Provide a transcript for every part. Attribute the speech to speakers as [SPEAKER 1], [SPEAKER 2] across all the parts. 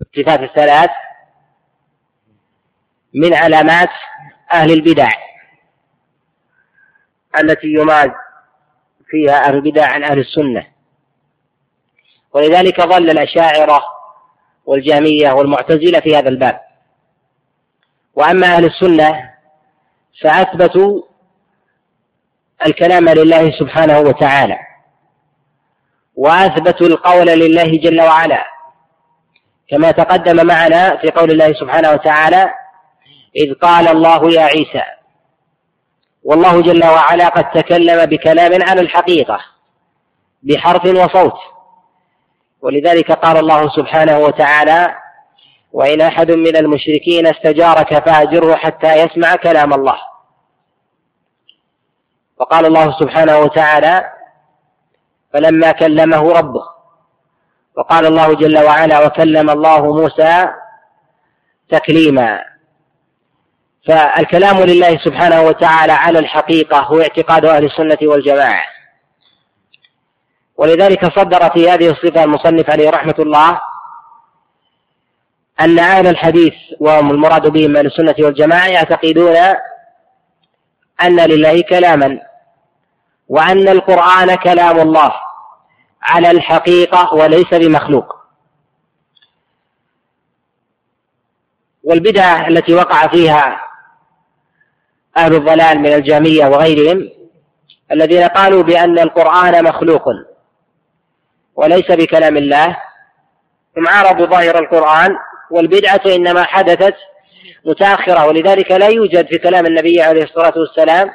[SPEAKER 1] الصفات الثلاث من علامات أهل البدع التي يماز فيها أهل البدع عن أهل السنة. ولذلك ظل الأشاعرة والجامية والمعتزلة في هذا الباب. وأما أهل السنة فأثبتوا الكلام لله سبحانه وتعالى وأثبتوا القول لله جل وعلا. كما تقدم معنا في قول الله سبحانه وتعالى إذ قال الله يا عيسى والله جل وعلا قد تكلم بكلام على الحقيقة بحرف وصوت. ولذلك قال الله سبحانه وتعالى وإن أحد من المشركين استجارك فأجره حتى يسمع كلام الله. وقال الله سبحانه وتعالى فلما كلمه ربه. وقال الله جل وعلا وكلم الله موسى تكليما. فالكلام لله سبحانه وتعالى على الحقيقة هو اعتقاد أهل السنة والجماعة. ولذلك صدر في هذه الصفة المصنف عليه رحمة الله أن أهل الحديث وهم المراد بهم أهل السنة والجماعة يعتقدون أن لله كلاما وأن القرآن كلام الله. على الحقيقة وليس بمخلوق. والبدعة التي وقع فيها أهل الضلال من الجامية وغيرهم الذين قالوا بأن القرآن مخلوق وليس بكلام الله هم عارضوا ظاهر القرآن والبدعة إنما حدثت متأخرة ولذلك لا يوجد في كلام النبي عليه الصلاة والسلام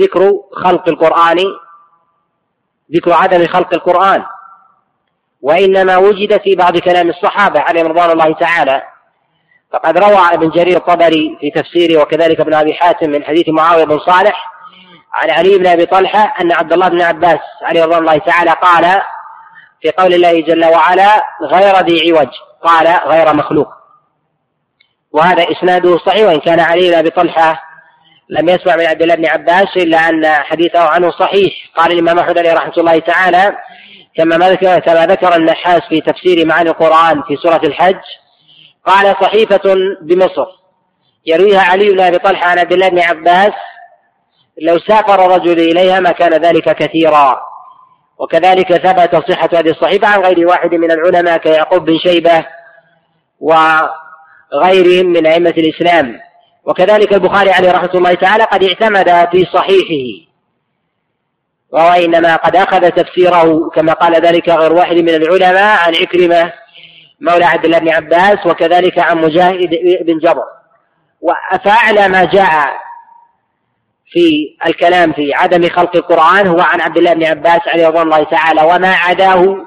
[SPEAKER 1] ذكر خلق القرآن ذكر عدم خلق القرآن وإنما وجد في بعض كلام الصحابة عليهم رضوان الله تعالى. فقد روى ابن جرير الطبري في تفسيره وكذلك ابن أبي حاتم من حديث معاوية بن صالح عن علي بن أبي طلحة أن عبد الله بن عباس عليه رضوان الله تعالى قال في قول الله جل وعلا غير ذي عوج قال غير مخلوق وهذا إسناده صحيح وإن كان علي بن أبي طلحة لم يسمع من عبد الله بن عباس إلا أن حديثه عنه صحيح. قال الإمام أحمد عليه رحمة الله تعالى كما ذكر كما ذكر النحاس في تفسير معاني القرآن في سورة الحج قال صحيفة بمصر. يرويها علي بن أبي طلحة عن عبد الله بن عباس لو سافر رجل إليها ما كان ذلك كثيرا. وكذلك ثبت صحة هذه الصحيفة عن غير واحد من العلماء كيعقوب بن شيبة وغيرهم من أئمة الإسلام. وكذلك البخاري عليه رحمة الله تعالى قد اعتمد في صحيحه وهو إنما قد أخذ تفسيره كما قال ذلك غير واحد من العلماء عن عكرمة مولى عبد الله بن عباس وكذلك عن مجاهد بن جبر. وأفعل ما جاء في الكلام في عدم خلق القرآن هو عن عبد الله بن عباس عليه رضوان الله تعالى وما عداه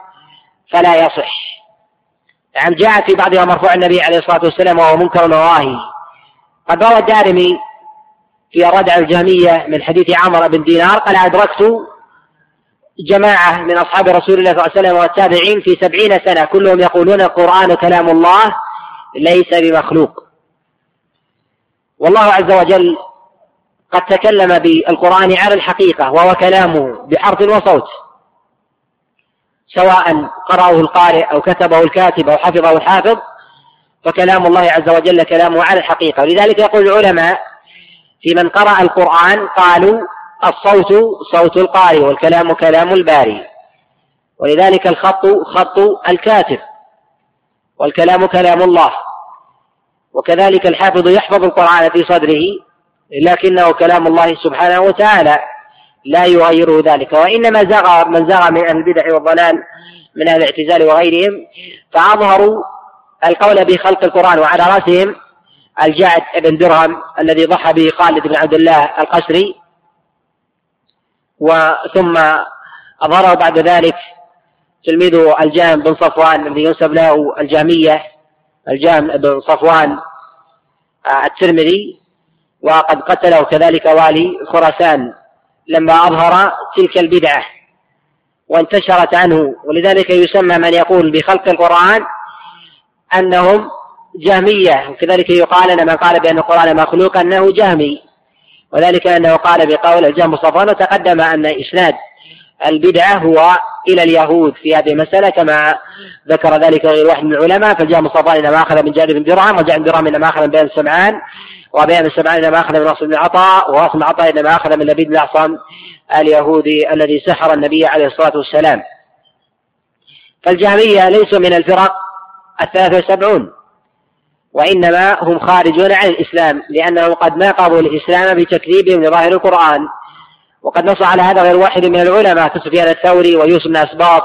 [SPEAKER 1] فلا يصح. نعم جاء في بعضها مرفوع النبي عليه الصلاة والسلام وهو منكر ونواهي. قد روى الدارمي في ردع الجهمية من حديث عمر بن دينار قال أدركت جماعة من أصحاب رسول الله صلى الله عليه وسلم والتابعين في سبعين سنة كلهم يقولون القرآن كلام الله ليس بمخلوق. والله عز وجل قد تكلم بالقرآن على الحقيقة وهو كلامه بحرف وصوت سواء قرأه القارئ أو كتبه الكاتب أو حفظه الحافظ فكلام الله عز وجل كلامه على الحقيقة. ولذلك يقول العلماء في من قرأ القرآن قالوا الصوت صوت القارئ والكلام كلام الباري. ولذلك الخط خط الكاتب والكلام كلام الله. وكذلك الحافظ يحفظ القرآن في صدره لكنه كلام الله سبحانه وتعالى لا يغيره ذلك. وإنما زغى من زغى من أهل البدع والضلال من أهل الاعتزال وغيرهم فأظهروا القول بخلق القرآن وعلى رأسهم الجعد بن درهم الذي ضحى به خالد بن عبد الله القسري وثم أظهره بعد ذلك تلميذه الجام بن صفوان الذي ينسب له الجامية الجام بن صفوان الترمذي وقد قتله كذلك والي خراسان لما أظهر تلك البدعة وانتشرت عنه ولذلك يسمى من يقول بخلق القرآن أنهم جهمية وكذلك يقال أن من قال بأن القرآن مخلوق أنه جهمي. وذلك أنه قال بقول الجهم صفوان وتقدم أن إسناد البدعة هو إلى اليهود في هذه المسألة كما ذكر ذلك غير واحد من العلماء. فجاء مصطفى إنما أخذ من جابر بن درهم وجاء بن درهم إنما أخذ من بين السمعان وبين السمعان إنما أخذ من واصل بن عطاء وواصل بن عطاء إنما أخذ من لبيد بن الأعصم اليهودي الذي سحر النبي عليه الصلاة والسلام. فالجهمية ليسوا من الفرق الثلاثة وسبعون وإنما هم خارجون عن الإسلام لأنهم قد ناقضوا الإسلام بتكذيبهم لظاهر القرآن. وقد نص على هذا غير واحد من العلماء كسفيان الثوري ويوسف بن أسباط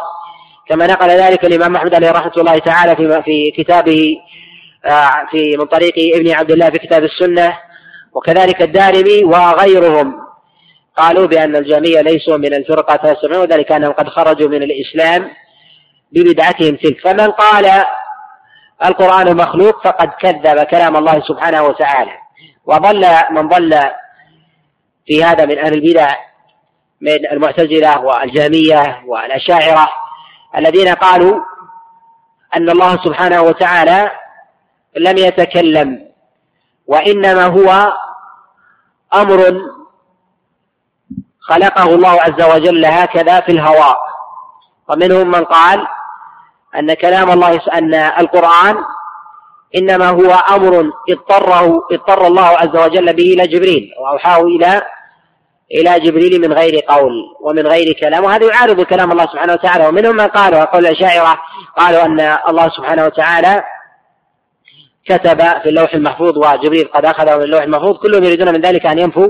[SPEAKER 1] كما نقل ذلك الإمام أحمد عليه رحمة الله تعالى في في كتابه آه، في من طريق ابن عبد الله في كتاب السنة. وكذلك الدارمي وغيرهم قالوا بأن الجميع ليسوا من الفرقة السبعين وذلك أنهم قد خرجوا من الإسلام ببدعتهم تلك. فمن قال القرآن مخلوق فقد كذب كلام الله سبحانه وتعالى. وضل من ضل في هذا من أهل البدع من المعتزلة والجهمية والأشاعرة الذين قالوا أن الله سبحانه وتعالى لم يتكلم وإنما هو أمر خلقه الله عز وجل هكذا في الهواء. ومنهم من قال أن كلام الله أن القرآن إنما هو أمر اضطره اضطر الله عز وجل به إلى جبريل وأوحاه إلى إلى جبريل من غير قول ومن غير كلام وهذا يعارض كلام الله سبحانه وتعالى. ومنهم من قالوا وقول الأشاعرة قالوا أن الله سبحانه وتعالى كتب في اللوح المحفوظ وجبريل قد أخذه من اللوح المحفوظ كلهم يريدون من ذلك أن ينفوا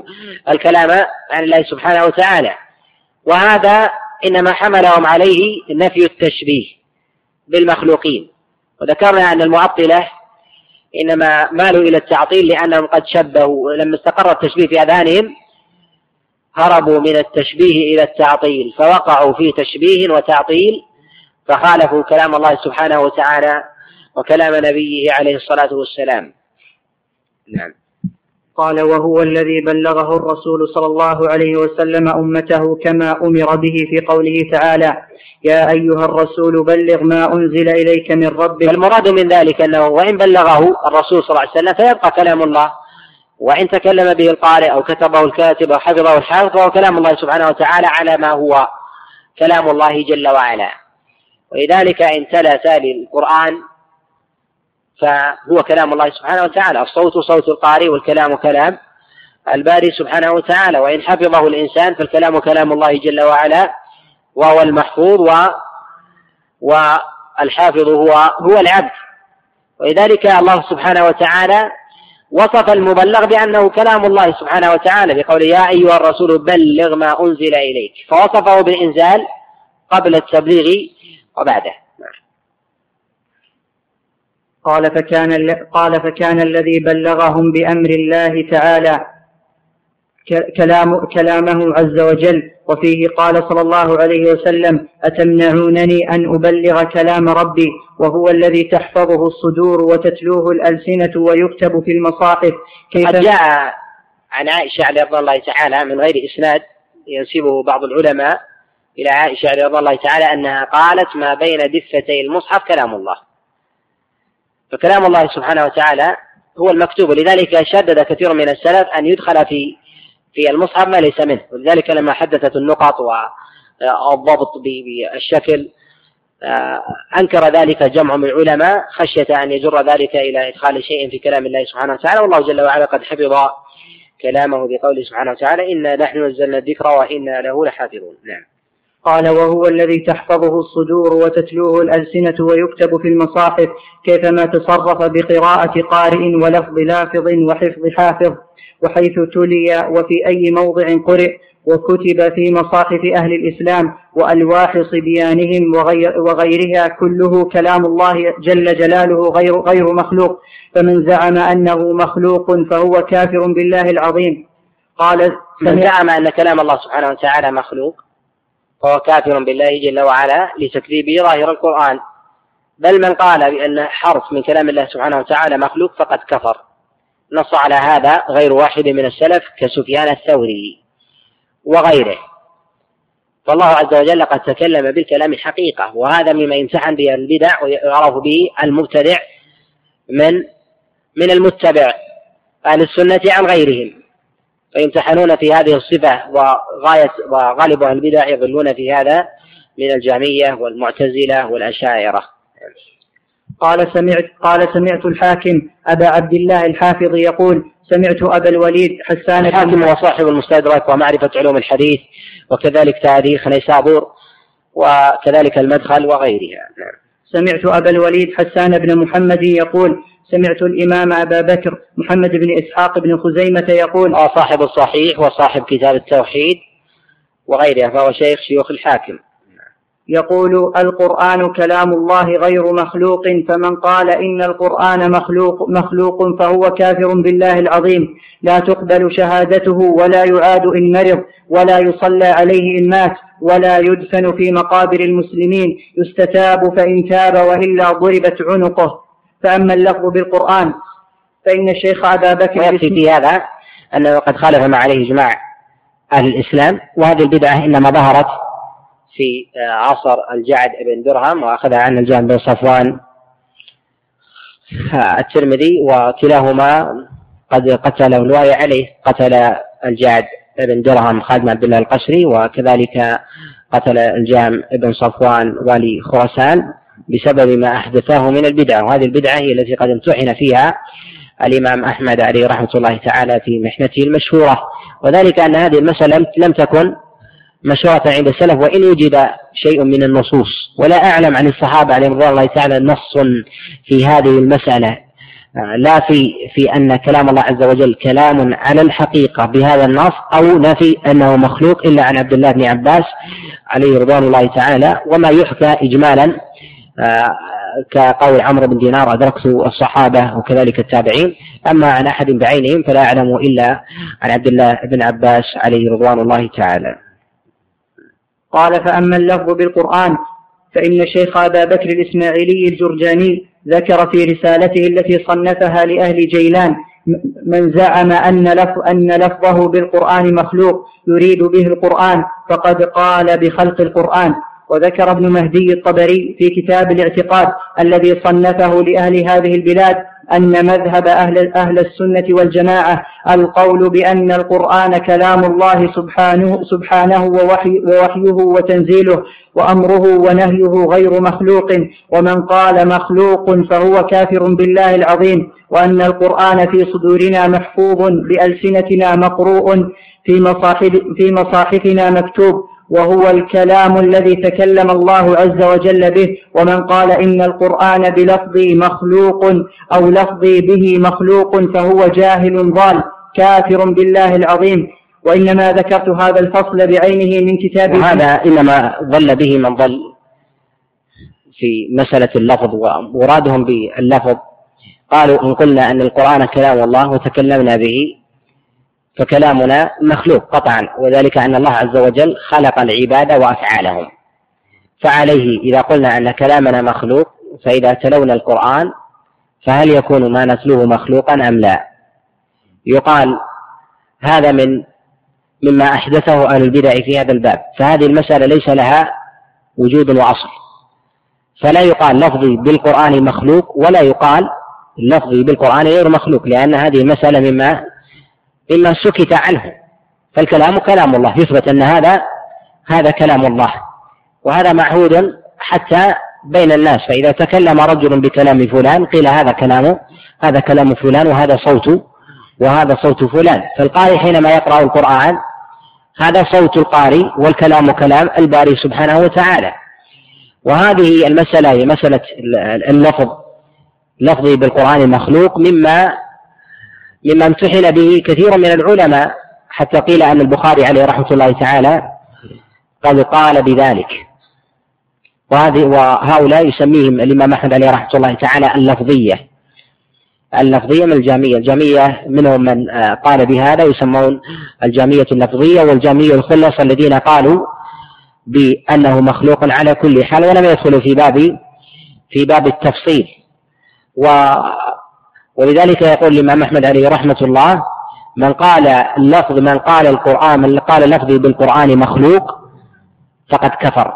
[SPEAKER 1] الكلام عن الله سبحانه وتعالى. وهذا إنما حملهم عليه نفي التشبيه. بالمخلوقين وذكرنا أن المعطلة إنما مالوا إلى التعطيل لأنهم قد شبهوا لما استقر التشبيه في أذهانهم هربوا من التشبيه إلى التعطيل فوقعوا في تشبيه وتعطيل فخالفوا كلام الله سبحانه وتعالى وكلام نبيه عليه الصلاة والسلام.
[SPEAKER 2] نعم. قال وهو الذي بلغه الرسول صلى الله عليه وسلم أمته كما أمر به في قوله تعالى يا أيها الرسول بلغ ما أنزل إليك من ربك.
[SPEAKER 1] المراد من ذلك أنه وإن بلغه الرسول صلى الله عليه وسلم فيبقى كلام الله. وإن تكلم به القارئ أو كتبه الكاتب أو حفظه الحافظ فهو كلام الله سبحانه وتعالى على ما هو كلام الله جل وعلا. ولذلك إن تلا تالي القرآن فهو كلام الله سبحانه وتعالى. الصوت صوت القارئ والكلام كلام الباري سبحانه وتعالى. وإن حفظه الإنسان فالكلام كلام الله جل وعلا وهو المحفوظ و والحافظ هو هو العبد. ولذلك الله سبحانه وتعالى وصف المبلغ بأنه كلام الله سبحانه وتعالى بقوله يا أيها الرسول بلغ ما أنزل إليك. فوصفه بالإنزال قبل التبليغ وبعده.
[SPEAKER 2] قال فكان قال فكان الذي بلغهم بأمر الله تعالى كلام كلامه عز وجل وفيه قال صلى الله عليه وسلم أتمنعونني أن أبلغ كلام ربي؟ وهو الذي تحفظه الصدور وتتلوه الألسنة ويكتب في المصاحف.
[SPEAKER 1] كيف؟ قد جاء عن عائشة رضي الله تعالى من غير إسناد ينسبه بعض العلماء إلى عائشة رضي الله تعالى أنها قالت ما بين دفتي المصحف كلام الله. فكلام الله سبحانه وتعالى هو المكتوب. لذلك شدد كثير من السلف أن يدخل في في المصحف ما ليس منه. ولذلك لما حدثت النقط والضبط بالشكل آه، أنكر ذلك جمع من العلماء خشية أن يجر ذلك إلى إدخال شيء في كلام الله سبحانه وتعالى. والله جل وعلا قد حفظ كلامه بقوله سبحانه وتعالى إنا نحن نزلنا الذكر وإنا له لحافظون. نعم.
[SPEAKER 2] قال وهو الذي تحفظه الصدور وتتلوه الألسنة ويكتب في المصاحف كيفما تصرف بقراءة قارئ ولفظ لافظ وحفظ حافظ وحيث تلي وفي أي موضع قرئ وكتب في مصاحف أهل الإسلام وألواح صبيانهم وغير وغيرها كله كلام الله جل جلاله غير غير مخلوق فمن زعم أنه مخلوق فهو كافر بالله العظيم.
[SPEAKER 1] قال من زعم أن كلام الله سبحانه وتعالى مخلوق فهو كافر بالله جل وعلا لتكذيبه ظاهر القرآن. بل من قال بأن حرف من كلام الله سبحانه وتعالى مخلوق فقد كفر. نص على هذا غير واحد من السلف كسفيان الثوري وغيره. فالله عز وجل قد تكلم بالكلام حقيقة وهذا مما يمتحن به البدع ويعرف به المبتدع من من المتبع أهل السنة عن غيرهم. فيمتحنون في هذه الصفة وغاية وغالب أهل البدع يضلون في هذا من الجامية والمعتزلة والأشاعرة
[SPEAKER 2] قال سمعت قال سمعت الحاكم أبا عبد الله الحافظ يقول سمعت أبا الوليد حسان
[SPEAKER 1] الحاكم هو صاحب المستدرك ومعرفة علوم الحديث وكذلك تاريخ نيسابور وكذلك المدخل وغيرها نعم.
[SPEAKER 2] سمعت أبا الوليد حسان بن محمد يقول سمعت الإمام أبا بكر محمد بن إسحاق بن خزيمة يقول
[SPEAKER 1] صاحب الصحيح وصاحب كتاب التوحيد وغيرها فهو شيخ شيوخ الحاكم.
[SPEAKER 2] يقول القرآن كلام الله غير مخلوق فمن قال إن القرآن مخلوق مخلوق فهو كافر بالله العظيم. لا تقبل شهادته ولا يعاد إن مرض ولا يصلى عليه إن مات ولا يدفن في مقابر المسلمين. يستتاب فإن تاب وإلا ضربت عنقه. فأما اللفظ بالقرآن فإن الشيخ أبا بكر
[SPEAKER 1] ويكفي في هذا أنه قد خالف ما عليه إجماع أهل الإسلام وهذه البدعة إنما ظهرت في عصر الجعد بن درهم وأخذها عنه الجهم بن صفوان الترمذي وكلاهما قد قتل الوالي عليه قتل الجعد بن درهم خالد بن عبد الله القسري وكذلك قتل الجهم بن صفوان والي خراسان. بسبب ما أحدثاه من البدعة وهذه البدعة هي التي قد امتحن فيها الإمام أحمد عليه رحمة الله تعالى في محنته المشهورة. وذلك أن هذه المسألة لم تكن مشهورة عند السلف وإن وجد شيء من النصوص. ولا أعلم عن الصحابة عليهم رضوان الله تعالى نص في هذه المسألة. لا في في أن كلام الله عز وجل كلام على الحقيقة بهذا النص أو نفي أنه مخلوق إلا عن عبد الله بن عباس عليه رضوان الله تعالى. وما يحكى إجمالا كقول عمرو بن دينار أدركت الصحابة وكذلك التابعين. أما عن أحد بعينهم فلا أعلم إلا عن عبد الله بن عباس عليه رضوان الله تعالى.
[SPEAKER 2] قال فأما اللفظ بالقرآن فإن الشيخ أبا بكر الإسماعيلي الجرجاني ذكر في رسالته التي صنفها لأهل جيلان من زعم أن لفظ أن لفظه بالقرآن مخلوق يريد به القرآن فقد قال بخلق القرآن. وذكر ابن مهدي الطبري في كتاب الاعتقاد الذي صنفه لأهل هذه البلاد أن مذهب أهل, أهل السنة والجماعة القول بأن القرآن كلام الله سبحانه, سبحانه ووحي ووحيه وتنزيله وأمره ونهيه غير مخلوق ومن قال مخلوق فهو كافر بالله العظيم وأن القرآن في صدورنا محفوظ بألسنتنا مقروء في في مصاحفنا مكتوب وهو الكلام الذي تكلم الله عز وجل به ومن قال إن القرآن بلفظي مخلوق أو لفظي به مخلوق فهو جاهل ضال كافر بالله العظيم. وإنما ذكرت هذا الفصل بعينه من كتاب
[SPEAKER 1] هذا إنما ضل به من ضل في مسألة اللفظ ومرادهم باللفظ. قالوا إن قلنا أن القرآن كلام الله وتكلمنا به فكلامنا مخلوق قطعا وذلك أن الله عز وجل خلق العباد وأفعالهم. فعليه إذا قلنا أن كلامنا مخلوق فإذا تلونا القرآن فهل يكون ما نتلوه مخلوقا أم لا؟ يقال هذا من مما أحدثه أهل البدع في هذا الباب. فهذه المسألة ليس لها وجود وأصل. فلا يقال لفظي بالقرآن مخلوق ولا يقال لفظي بالقرآن غير مخلوق لأن هذه المسألة مما مما سكت عنه. فالكلام كلام الله. يثبت أن هذا هذا كلام الله. وهذا معهود حتى بين الناس. فإذا تكلم رجل بكلام فلان قيل هذا كلام هذا كلام فلان وهذا صوت وهذا صوت فلان. فالقارئ حينما يقرأ القرآن هذا صوت القارئ والكلام كلام الباري سبحانه وتعالى. وهذه المسألة هي مسألة اللفظ لفظي بالقرآن مخلوق مما مما امتحن به كثير من العلماء حتى قيل أن البخاري عليه رحمة الله تعالى قد قال بذلك. وهذه وهؤلاء يسميهم الإمام أحمد عليه رحمة الله تعالى اللفظية. اللفظية من الجامية. الجامية منهم من قال بهذا يسمون الجامية اللفظية والجامية الخلص الذين قالوا بأنه مخلوق على كل حال ولم يدخلوا في باب في باب التفصيل. و ولذلك يقول الإمام أحمد عليه رحمة الله من قال اللفظ من قال القرآن من قال لفظي بالقرآن مخلوق فقد كفر.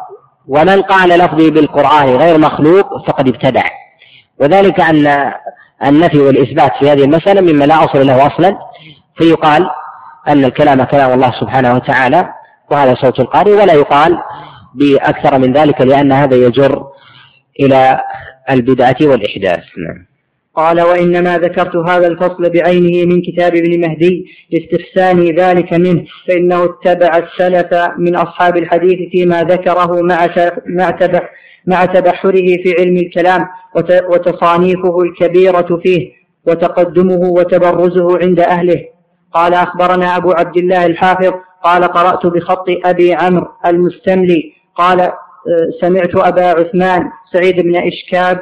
[SPEAKER 1] ومن قال لفظي بالقرآن غير مخلوق فقد ابتدع. وذلك أن النفي والإثبات في هذه المسألة مما لا أصل له أصلا. فيقال أن الكلام كلام الله سبحانه وتعالى وهذا صوت القارئ ولا يقال بأكثر من ذلك لأن هذا يجر إلى البدعة والإحداث. نعم.
[SPEAKER 2] قال وإنما ذكرت هذا الفصل بعينه من كتاب ابن مهدي لاستحسان ذلك منه فإنه اتبع السلف من أصحاب الحديث فيما ذكره مع مع مع تبحره في علم الكلام وتصانيفه الكبيرة فيه وتقدمه وتبرزه عند أهله. قال أخبرنا أبو عبد الله الحافظ قال قرأت بخط أبي عمرو المستملي قال آه، سمعت أبا عثمان سعيد بن إشكاب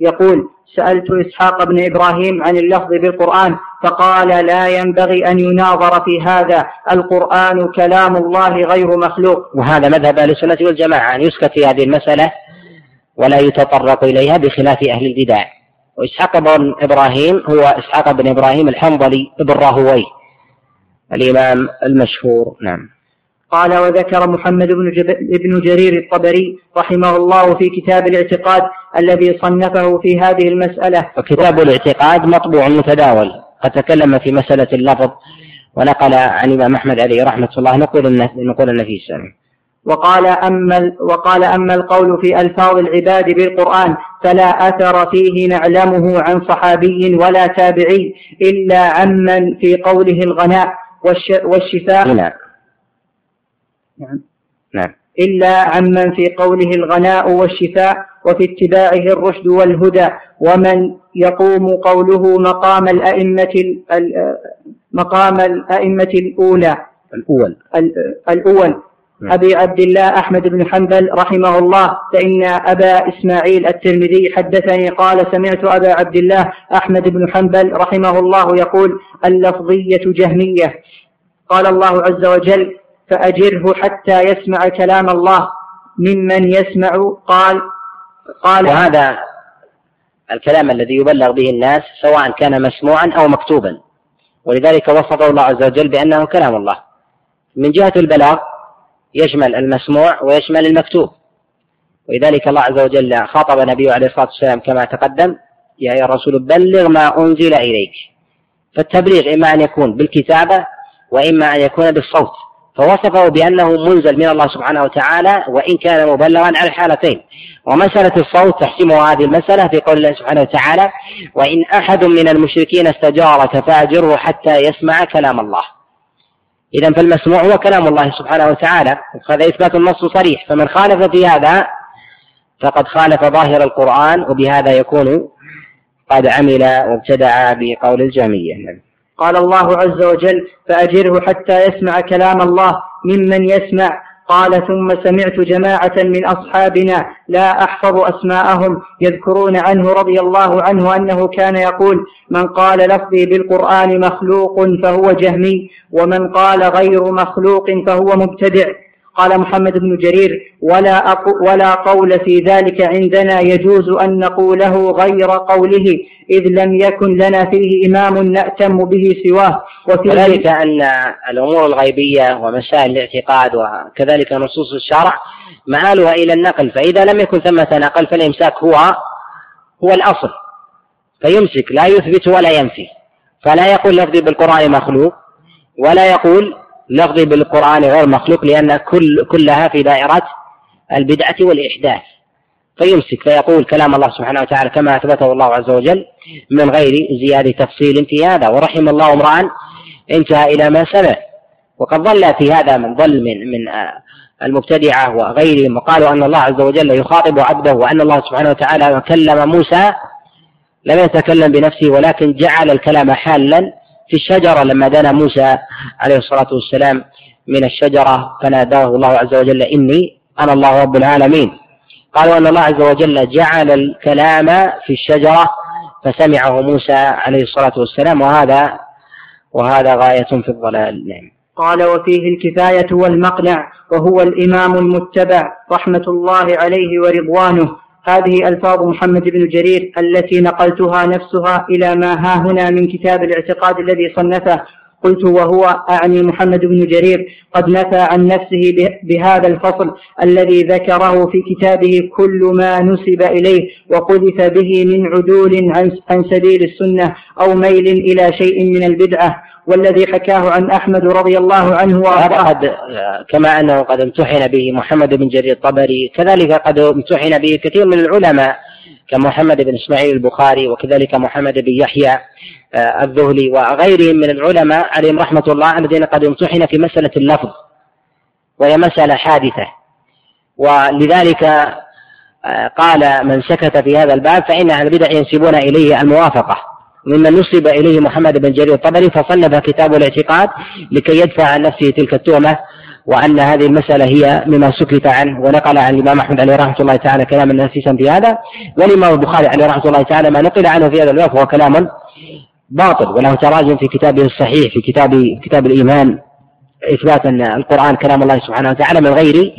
[SPEAKER 2] يقول سألت إسحاق بن إبراهيم عن اللفظ بالقرآن فقال لا ينبغي أن يناظر في هذا القرآن كلام الله غير مخلوق.
[SPEAKER 1] وهذا مذهب أهل السنة والجماعة أن يسكت في هذه المسألة ولا يتطرق إليها بخلاف أهل البدع. وإسحاق بن إبراهيم هو إسحاق بن إبراهيم الحنظلي بن راهوي الإمام المشهور. نعم.
[SPEAKER 2] قال وذكر محمد بن. بن جرير الطبري رحمه الله في كتاب الاعتقاد الذي صنفه في هذه المسألة.
[SPEAKER 1] وكتاب الاعتقاد مطبوع متداول قد تكلم في مسألة اللفظ ونقل عن الإمام أحمد عليه رحمة الله نقول نقول النفيس
[SPEAKER 2] وقال أما وقال أما القول في ألفاظ العباد بالقرآن فلا أثر فيه نعلمه عن صحابي ولا تابعي إلا عمن في قوله الغناء والشفاء.
[SPEAKER 1] نعم. نعم.
[SPEAKER 2] إلا عمن في قوله الغناء والشفاء وفي اتباعه الرشد والهدى ومن يقوم قوله مقام الأئمة مقام الأئمة الأولى.
[SPEAKER 1] الأول.
[SPEAKER 2] الأول. نعم. أبي عبد الله أحمد بن حنبل رحمه الله فإن أبا إسماعيل الترمذي حدثني قال سمعت أبا عبد الله أحمد بن حنبل رحمه الله يقول اللفظية جهمية. قال الله عز وجل فأجره حتى يسمع كلام الله. ممن يسمع؟ قال
[SPEAKER 1] قال. وهذا الكلام الذي يبلغ به الناس سواء كان مسموعا أو مكتوبا. ولذلك وصفه الله عز وجل بأنه كلام الله. من جهة البلاغ يشمل المسموع ويشمل المكتوب. ولذلك الله عز وجل خاطب نبيه عليه الصلاة والسلام كما تقدم يا أيها الرسول بلغ ما أنزل إليك. فالتبليغ إما أن يكون بالكتابة وإما أن يكون بالصوت. فوصفه بأنه منزل من الله سبحانه وتعالى وإن كان مبلغا على الحالتين. ومسألة الصوت تحسمها هذه المسألة في قول الله سبحانه وتعالى وإن أحد من المشركين استجارك فأجره حتى يسمع كلام الله. إذا فالمسموع هو كلام الله سبحانه وتعالى هذا إثبات النص صريح. فمن خالف في هذا فقد خالف ظاهر القرآن وبهذا يكون قد عمل وابتدع بقول الجامية
[SPEAKER 2] قال الله عز وجل فأجره حتى يسمع كلام الله ممن يسمع. قال ثم سمعت جماعة من أصحابنا لا أحفظ أسماءهم يذكرون عنه رضي الله عنه أنه كان يقول من قال لفظي بالقرآن مخلوق فهو جهمي ومن قال غير مخلوق فهو مبتدع. قال محمد بن جرير ولا ولا قول في ذلك عندنا يجوز أن نقوله غير قوله إذ لم يكن لنا فيه إمام نأتم به سواه.
[SPEAKER 1] وفي ذلك أن الأمور الغيبية ومسائل الاعتقاد وكذلك نصوص الشرع مآلها إلى النقل فإذا لم يكن ثمة نقل فالإمساك هو هو الأصل فيمسك لا يثبت ولا ينفي فلا يقول لفظي بالقرآن مخلوق ولا يقول لفظي بالقرآن غير مخلوق لأن كل كلها في دائرة البدعة والإحداث. فيمسك فيقول كلام الله سبحانه وتعالى كما أثبته الله عز وجل من غير زيادة تفصيل في هذا ورحم الله امرأ انتهى إلى ما سمع وقد ظل في هذا من ظل من من المبتدعة وغيرهم. وقالوا أن الله عز وجل يخاطب عبده وأن الله سبحانه وتعالى كلم موسى لم يتكلم بنفسه ولكن جعل الكلام حالا في الشجرة لما دنا موسى عليه الصلاة والسلام من الشجرة فناداه الله عز وجل إني أنا الله رب العالمين. قالوا أن الله عز وجل جعل الكلام في الشجرة فسمعه موسى عليه الصلاة والسلام وهذا وهذا غاية في الضلال. نعم.
[SPEAKER 2] قال وفيه الكفاية والمقنع وهو الإمام المتبع رحمة الله عليه ورضوانه. هذه ألفاظ محمد بن جرير التي نقلتها نفسها إلى ما ها هنا من كتاب الاعتقاد الذي صنفه. قلت وهو أعني محمد بن جرير قد نفى عن نفسه بهذا الفصل الذي ذكره في كتابه كل ما نسب إليه وقذف به من عدول عن سبيل السنة أو ميل إلى شيء من البدعة. والذي حكاه عن أحمد رضي الله عنه
[SPEAKER 1] وأرضاه. كما أنه قد امتحن به محمد بن جرير الطبري كذلك قد امتحن به كثير من العلماء كمحمد بن إسماعيل البخاري وكذلك محمد بن يحيى. الذهلي وغيرهم من العلماء عليهم رحمة الله الذين قد امتحن في مسألة اللفظ وهي مسألة حادثة. ولذلك آه، قال من سكت في هذا الباب فإن أهل البدع ينسبون إليه الموافقة. ممن نسب إليه محمد بن جرير الطبري فصنف كتاب الاعتقاد لكي يدفع عن نفسه تلك التهمة وأن هذه المسألة هي مما سكت عنه. ونقل عن الإمام أحمد عليه رحمة الله تعالى كلاما نفيسا في هذا. والإمام البخاري عليه رحمة الله تعالى ما نقل عنه في هذا الوقت هو كلام باطل وله تراجم في كتابه الصحيح في كتاب كتاب الإيمان إثبات أن القرآن كلام الله سبحانه وتعالى من غير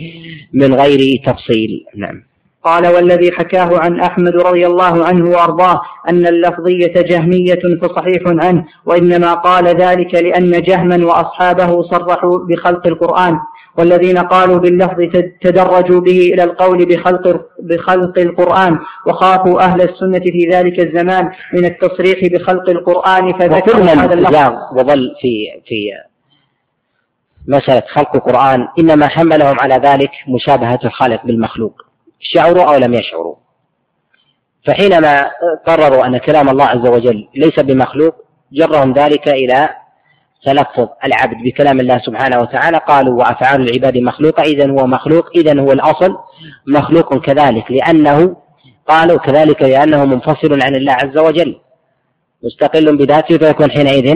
[SPEAKER 1] من غير تفصيل. نعم.
[SPEAKER 2] قال والذي حكاه عن أحمد رضي الله عنه وأرضاه أن اللفظية جهمية فصحيح عنه وإنما قال ذلك لأن جهما وأصحابه صرحوا بخلق القرآن. والذين قالوا باللفظ تدرجوا به إلى القول بخلق, بخلق القرآن وخافوا أهل السنة في ذلك الزمان من التصريح بخلق القرآن
[SPEAKER 1] فذكروا هذا اللفظ. وظل في في مسألة خلق القرآن إنما حملهم على ذلك مشابهة الخالق بالمخلوق. شعروا أو لم يشعروا. فحينما قرروا أن كلام الله عز وجل ليس بمخلوق جرهم ذلك إلى تلفظ العبد بكلام الله سبحانه وتعالى قالوا وأفعال العباد مخلوقة إذا هو مخلوق إذا هو الأصل مخلوق كذلك لأنه قالوا كذلك لأنه منفصل عن الله عز وجل مستقل بذاته فيكون حينئذ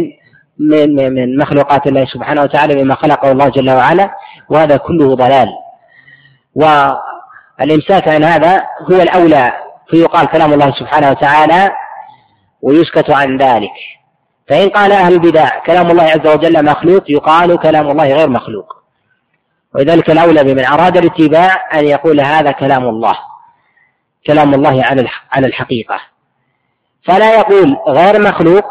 [SPEAKER 1] من من مخلوقات الله سبحانه وتعالى مما خلقه الله جل وعلا وهذا كله ضلال. والإمساك عن هذا هو الأولى فيقال كلام الله سبحانه وتعالى ويسكت عن ذلك. فإن قال أهل البدع كلام الله عز وجل مخلوق يقال كلام الله غير مخلوق. ولذلك الأولى بمن أراد الاتباع أن يقول هذا كلام الله كلام الله على على الحقيقة. فلا يقول غير مخلوق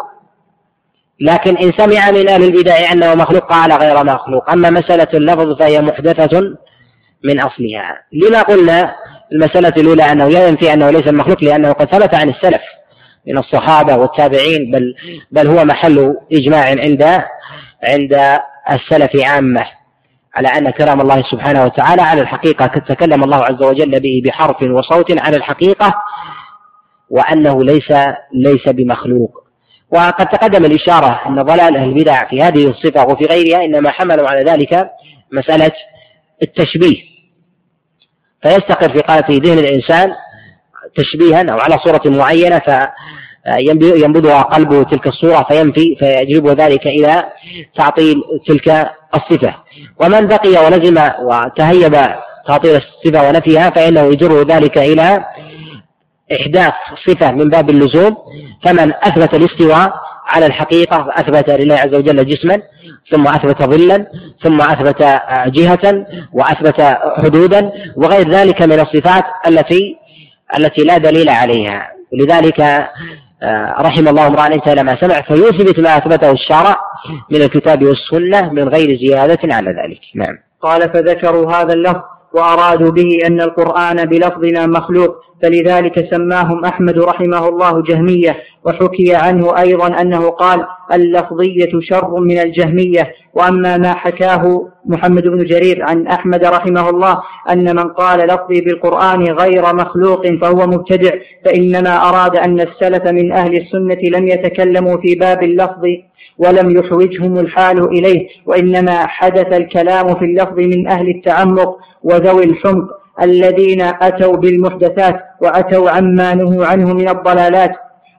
[SPEAKER 1] لكن إن سمع من أهل البدع أنه مخلوق قال غير مخلوق. أما مسألة اللفظ فهي محدثة من أصلها. لما قلنا المسألة الأولى أنه ينفي أنه ليس مخلوق لأنه قد ثبت عن السلف. من الصحابة والتابعين بل بل هو محل إجماع عند عند السلف عامة على أن كلام الله سبحانه وتعالى على الحقيقة قد تكلم الله عز وجل به بحرف وصوت على الحقيقة وأنه ليس ليس بمخلوق. وقد تقدم الإشارة أن ضلال أهل البدع في هذه الصفة وفي غيرها إنما حملوا على ذلك مسألة التشبيه. فيستقر في قالة ذهن الإنسان تشبيها أو على صورة معينة فينبذها قلبه تلك الصورة فينفي فيجلب ذلك إلى تعطيل تلك الصفة. ومن بقي ولزم وتهيب تعطيل الصفة ونفيها فإنه يجر ذلك إلى إحداث صفة من باب اللزوم. فمن أثبت الاستواء على الحقيقة أثبت لله عز وجل جسما ثم أثبت ظلا ثم أثبت جهة وأثبت حدودا وغير ذلك من الصفات التي التي لا دليل عليها. ولذلك آه، رحم الله امرأ انتهى لما سمع فيثبت ما أثبته الشرع من الكتاب والسنة من غير زيادة على ذلك. نعم.
[SPEAKER 2] قال فذكروا هذا اللفظ وأرادوا به أن القرآن بلفظنا مخلوق. فلذلك سماهم أحمد رحمه الله جهمية وحكي عنه أيضا أنه قال اللفظية شر من الجهمية. وأما ما حكاه محمد بن جرير عن أحمد رحمه الله أن من قال لفظي بالقرآن غير مخلوق فهو مبتدع فإنما أراد أن السلف من أهل السنة لم يتكلموا في باب اللفظ ولم يحوجهم الحال إليه وإنما حدث الكلام في اللفظ من أهل التعمق وذوي الحمق. الذين أتوا بالمحدثات وأتوا عما نهوا عنه من الضلالات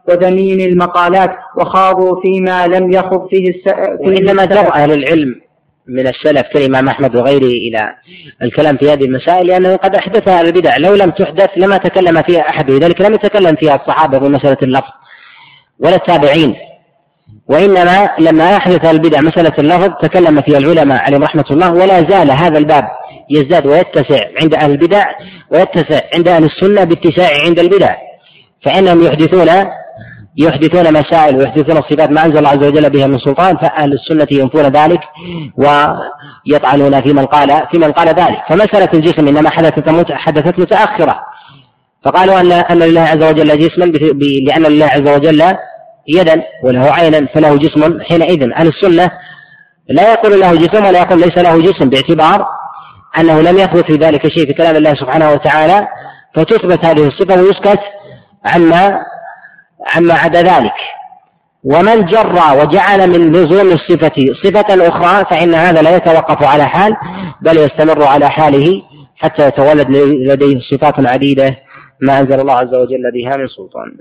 [SPEAKER 2] وذميم المقالات وخاضوا فيما لم يخض فيه الس...
[SPEAKER 1] وإنما دعا أهل العلم من السلف كالإمام أحمد وغيره إلى الكلام في هذه المسائل لأنه قد أحدثها البدع. لو لم تحدث لما تكلم فيها أحد لذلك لم يتكلم فيها الصحابة في مسألة اللفظ ولا التابعين. وإنما لما أحدث البدع مسألة اللفظ تكلم فيها العلماء عليهم رحمة الله ولا زال هذا الباب يزداد ويتسع عند أهل البدع ويتسع عند أهل السنة باتساع عند البدع. فإنهم يحدثون يحدثون مسائل ويحدثون صفات ما أنزل الله عز وجل بها من سلطان فأهل السنة ينفون ذلك ويطعنون في من قال في من قال ذلك. فمسألة الجسم إنما حدثت حدثت متأخرة. فقالوا أن أن لله عز وجل جسما لأن لله عز وجل يدا وله عينا فله جسم حينئذ. أهل السنة لا يقول له جسم ولا يقول ليس له جسم باعتبار أنه لم يثبت في ذلك شيء في كلام الله سبحانه وتعالى فتثبت هذه الصفة ويسكت عما عما عدا ذلك. ومن جر وجعل من لزوم الصفة صفة أخرى فإن هذا لا يتوقف على حال بل يستمر على حاله حتى يتولد لديه صفات عديدة ما أنزل الله عز وجل بها من سلطان.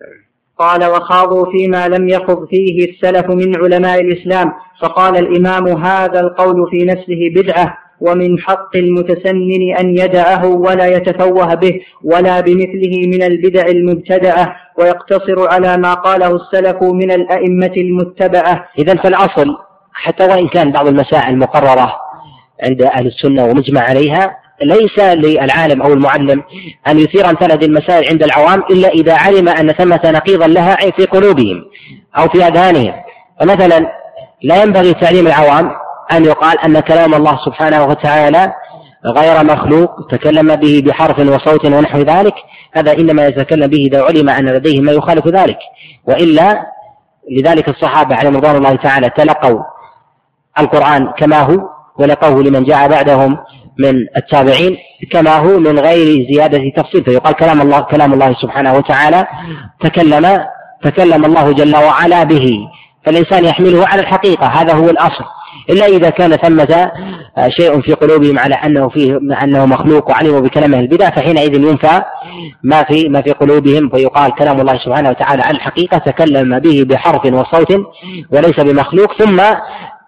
[SPEAKER 2] قال وخاضوا فيما لم يخض فيه السلف من علماء الإسلام فقال الإمام هذا القول في نفسه بدعة. ومن حق المتسنن أن يدعه ولا يتفوه به ولا بمثله من البدع المبتدعة ويقتصر على ما قاله السلف من الأئمة المتبعة.
[SPEAKER 1] إذا فالأصل حتى وإن كان بعض المسائل مقررة عند أهل السنة ومجمع عليها ليس للعالم أو المعلم أن يثير أمثال هذه المسائل عند العوام إلا إذا علم أن ثمة نقيضا لها في قلوبهم أو في أذهانهم. فمثلا لا ينبغي تعليم العوام أن يقال أن كلام الله سبحانه وتعالى غير مخلوق تكلم به بحرف وصوت ونحو ذلك هذا إنما يتكلم به إذا علم أن لديه ما يخالف ذلك. وإلا لذلك الصحابة عليهم رضوان الله تعالى تلقوا القرآن كما هو ولقوه لمن جاء بعدهم من التابعين كما هو من غير زيادة تفصيل. فيقال كلام الله كلام الله سبحانه وتعالى تكلم تكلم الله جل وعلا به. فالإنسان يحمله على الحقيقة هذا هو الأصل. إلا إذا كان ثمة شيء في قلوبهم على أنه فيه أنه مخلوق وعلموا بكلامه البدع فحينئذ ينفى ما في ما في قلوبهم فيقال كلام الله سبحانه وتعالى على الحقيقة تكلم به بحرف وصوت وليس بمخلوق ثم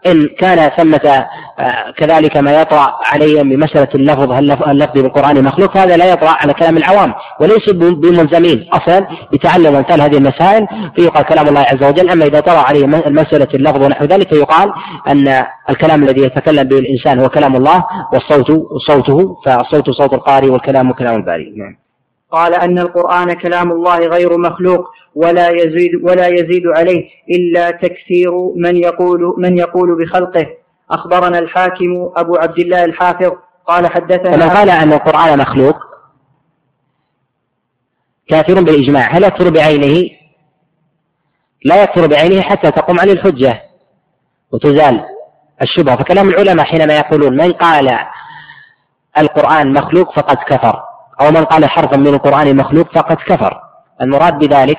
[SPEAKER 1] إن كان ثمة آه، كذلك ما يطرأ عليهم بمسألة اللفظ هل اللفظ بالقرآن مخلوق؟ هذا لا يطرأ على كلام العوام وليس بملزمين. أصلا بتعلم أمثال هذه المسائل فيقال كلام الله عز وجل. أما إذا طرأ عليه مسألة اللفظ ونحو ذلك فيقال أن الكلام الذي يتكلم به الإنسان هو كلام الله والصوت صوته فالصوت صوت القارئ والكلام كلام الباري نعم.
[SPEAKER 2] قال أن القرآن كلام الله غير مخلوق ولا يزيد ولا يزيد عليه إلا تكثير من يقول من يقول بخلقه. أخبرنا الحاكم أبو عبد الله الحافظ قال حدثنا
[SPEAKER 1] فمن قال أن القرآن مخلوق كافر بالإجماع. هل يكفر بعينه؟ لا يكفر بعينه حتى تقوم عليه الحجة وتزال الشبهة. فكلام العلماء حينما يقولون من قال القرآن مخلوق فقد كفر. أو من قال حرفا من القرآن مخلوق فقد كفر. المراد بذلك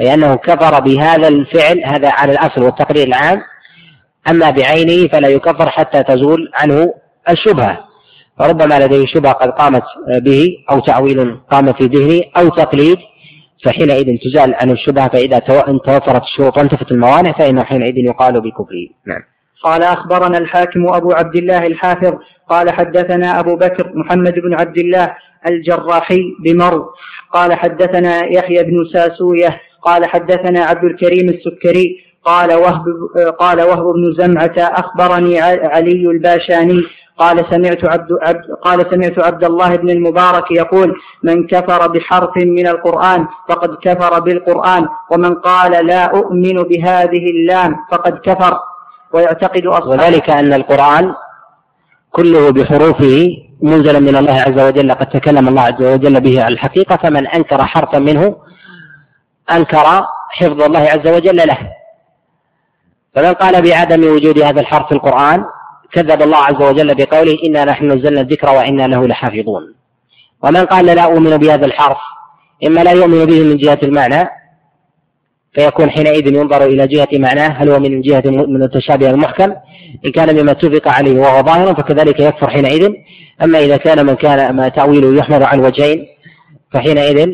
[SPEAKER 1] أي أنه كفر بهذا الفعل هذا على الأصل والتقرير العام أما بعينه فلا يكفر حتى تزول عنه الشبهة. فربما لديه شبهة قد قامت به أو تعويل قام في ذهنه أو تقليد فحينئذ تزال عنه الشبهة فإذا توفرت الشروط وانتفت الموانع فإنه حينئذ يقال بكفره. نعم.
[SPEAKER 2] قال أخبرنا الحاكم أبو عبد الله الحافظ قال حدثنا أبو بكر محمد بن عبد الله الجراحي بمرو قال حدثنا يحيى بن ساسوية قال حدثنا عبد الكريم السكري قال وهب قال وهب بن زمعة أخبرني علي الباشاني قال سمعت عبد, عبد قال سمعت عبد الله بن المبارك يقول من كفر بحرف من القرآن فقد كفر بالقرآن ومن قال لا أؤمن بهذه اللام فقد كفر. ويعتقد أصحابه.
[SPEAKER 1] وذلك أن القرآن كله بحروفه منزل من الله عز وجل قد تكلم الله عز وجل به على الحقيقة فمن أنكر حرفا منه أنكر حفظ الله عز وجل له. فمن قال بعدم وجود هذا الحرف في القرآن كذب الله عز وجل بقوله إنا نحن نزلنا الذكر وإنا له لحافظون. ومن قال لا أؤمن بهذا الحرف إما لا يؤمن به من جهة المعنى فيكون حينئذ ينظر إلى جهة معناه هل هو من جهة من التشابه المحكم؟ إن كان مما اتفق عليه وهو ظاهر فكذلك يكفر حينئذ. أما إذا كان من كان ما تأويله يحمل على الوجهين فحينئذ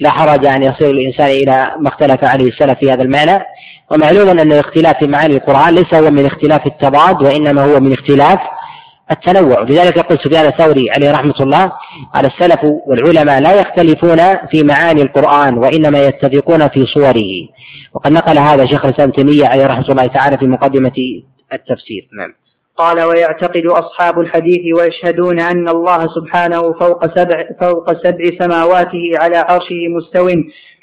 [SPEAKER 1] لا حرج أن يصير الإنسان إلى ما اختلف عليه السلف في هذا المعنى. ومعلوم أن الاختلاف في معاني القرآن ليس هو من اختلاف التضاد وإنما هو من اختلاف التنوع. لذلك يقول سفيان الثوري عليه رحمة الله قال السلف والعلماء لا يختلفون في معاني القرآن وإنما يتفقون في صوره. وقد نقل هذا شيخ الإسلام تيمية عليه رحمة الله تعالى في مقدمة التفسير. نعم.
[SPEAKER 2] قال ويعتقد أصحاب الحديث ويشهدون أن الله سبحانه فوق سبع فوق سبع سماواته على عرشه مستو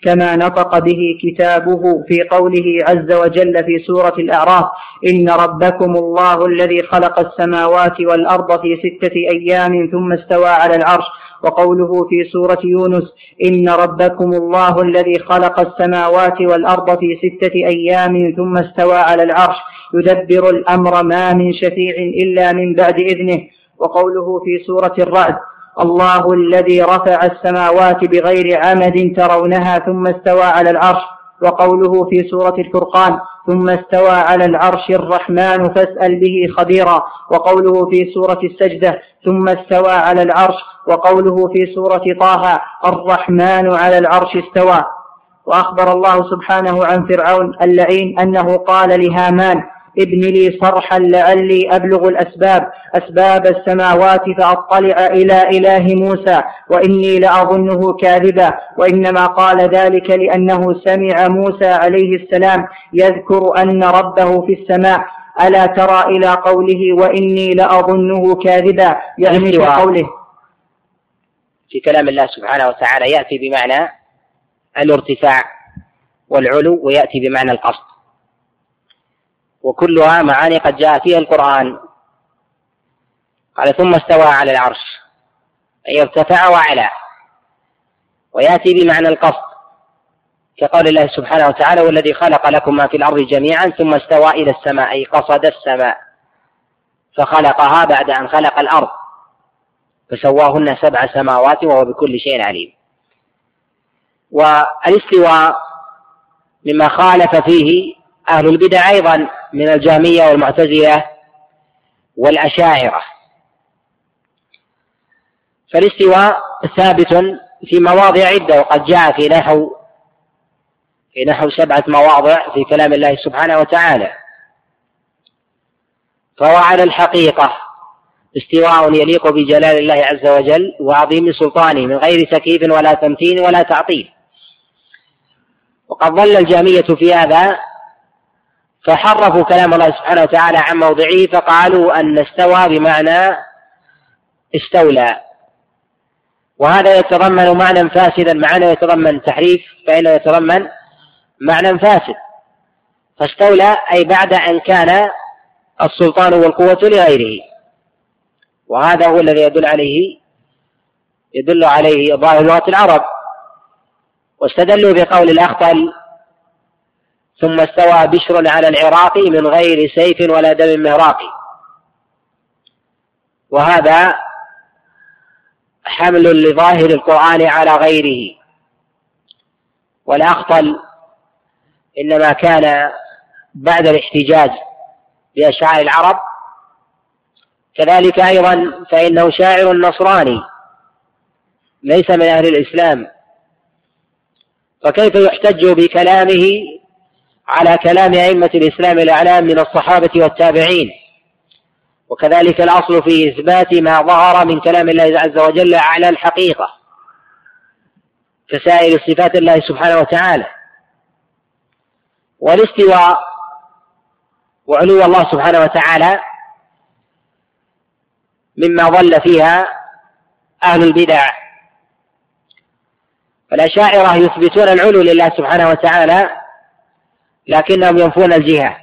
[SPEAKER 2] كما نطق به كتابه في قوله عز وجل في سورة الأعراف إن ربكم الله الذي خلق السماوات والأرض في ستة أيام ثم استوى على العرش. وقوله في سورة يونس إن ربكم الله الذي خلق السماوات والأرض في ستة أيام ثم استوى على العرش يدبر الأمر ما من شفيع إلا من بعد إذنه. وقوله في سورة الرعد الله الذي رفع السماوات بغير عمد ترونها ثم استوى على العرش وقوله في سورة الفرقان ثم استوى على العرش الرحمن فاسأل به خبيرا. وقوله في سورة السجدة ثم استوى على العرش. وقوله في سورة طه الرحمن على العرش استوى. وأخبر الله سبحانه عن فرعون اللعين أنه قال لهامان ابن لي صرحا لعلي أبلغ الأسباب أسباب السماوات فأطلع إلى إله موسى وإني لأظنه كاذبا وإنما قال ذلك لأنه سمع موسى عليه السلام يذكر أن ربه في السماء. ألا ترى إلى قوله وإني لأظنه كاذبا؟ يعني في قوله.
[SPEAKER 1] في كلام الله سبحانه وتعالى يأتي بمعنى الارتفاع والعلو ويأتي بمعنى القصد. وكلها معاني قد جاء فيها القرآن. قال ثم استوى على العرش. أي ارتفع وعلا ويأتي بمعنى القصد. كقول الله سبحانه وتعالى والذي خلق لكم ما في الأرض جميعا ثم استوى إلى السماء. أي قصد السماء. فخلقها بعد أن خلق الأرض. فسواهن سبع سماوات وهو بكل شيء عليم. والإستواء مما خالف فيه أهل البدع أيضا. من الجهمية والمعتزلة والأشاعرة. فالاستواء ثابت في مواضع عدة وقد جاء في نحو في نحو سبعة مواضع في كلام الله سبحانه وتعالى. فهو على الحقيقة استواء يليق بجلال الله عز وجل وعظيم سلطانه من غير تكييف ولا تمثيل ولا تعطيل. وقد ظل الجهمية في هذا فحرفوا كلام الله سبحانه وتعالى عن موضعه فقالوا أن استوى بمعنى استولى. وهذا يتضمن معنى فاسدا معنى يتضمن تحريف فإنه يتضمن معنى فاسد. فاستولى أي بعد أن كان السلطان والقوة لغيره. وهذا هو الذي يدل عليه يدل عليه ظاهر لغة العرب. واستدلوا بقول الأخطل ثم استوى بشر على العراق من غير سيف ولا دم مهراق. وهذا حمل لظاهر القرآن على غيره. والأخطل إنما كان بعد الاحتجاج بأشعار العرب. كذلك أيضا فإنه شاعر نصراني ليس من أهل الإسلام. فكيف يحتج بكلامه على كلام أئمة الإسلام الأعلام من الصحابة والتابعين. وكذلك الأصل في إثبات ما ظهر من كلام الله عز وجل على الحقيقة كسائر صفات الله سبحانه وتعالى. والاستواء وعلو الله سبحانه وتعالى مما ضل فيها أهل البدع. فالأشاعرة يثبتون العلو لله سبحانه وتعالى لكنهم ينفون الجهة.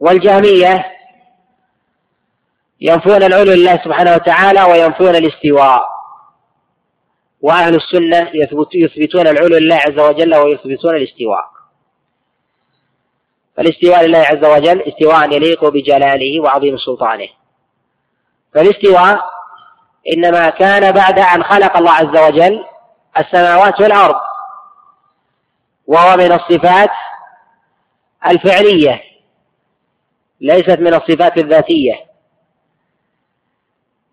[SPEAKER 1] والجهمية ينفون العلو لله سبحانه وتعالى وينفون الاستواء. وأهل السنة يثبتون العلو لله عز وجل ويثبتون الاستواء. فالاستواء لله عز وجل استواء يليق بجلاله وعظيم سلطانه. فالاستواء إنما كان بعد أن خلق الله عز وجل السماوات والأرض. وهو من الصفات الفعلية ليست من الصفات الذاتية.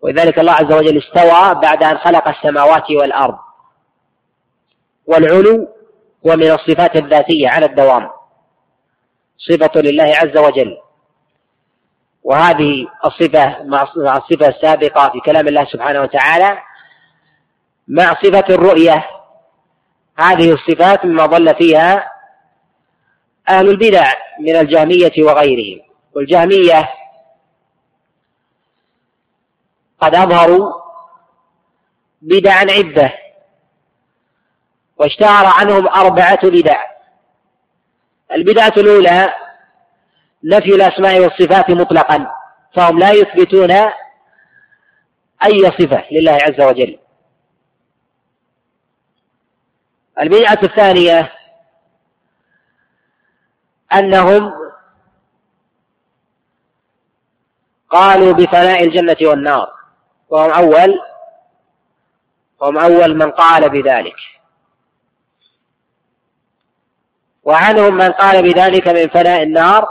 [SPEAKER 1] ولذلك الله عز وجل استوى بعد أن خلق السماوات والأرض. والعلو هو من الصفات الذاتية على الدوام صفة لله عز وجل. وهذه الصفة مع الصفة السابقة في كلام الله سبحانه وتعالى مع صفة الرؤية هذه الصفات مما ضل فيها أهل البدع من الجهمية وغيرهم. والجهمية قد أظهروا بدعا عدة واشتهر عنهم أربعة بدع. البدعة الأولى نفي الأسماء والصفات مطلقا فهم لا يثبتون أي صفة لله عز وجل. البدعة الثانية أنهم قالوا بفناء الجنة والنار. وهم أول وهم أول من قال بذلك. وعنهم من قال بذلك من فناء النار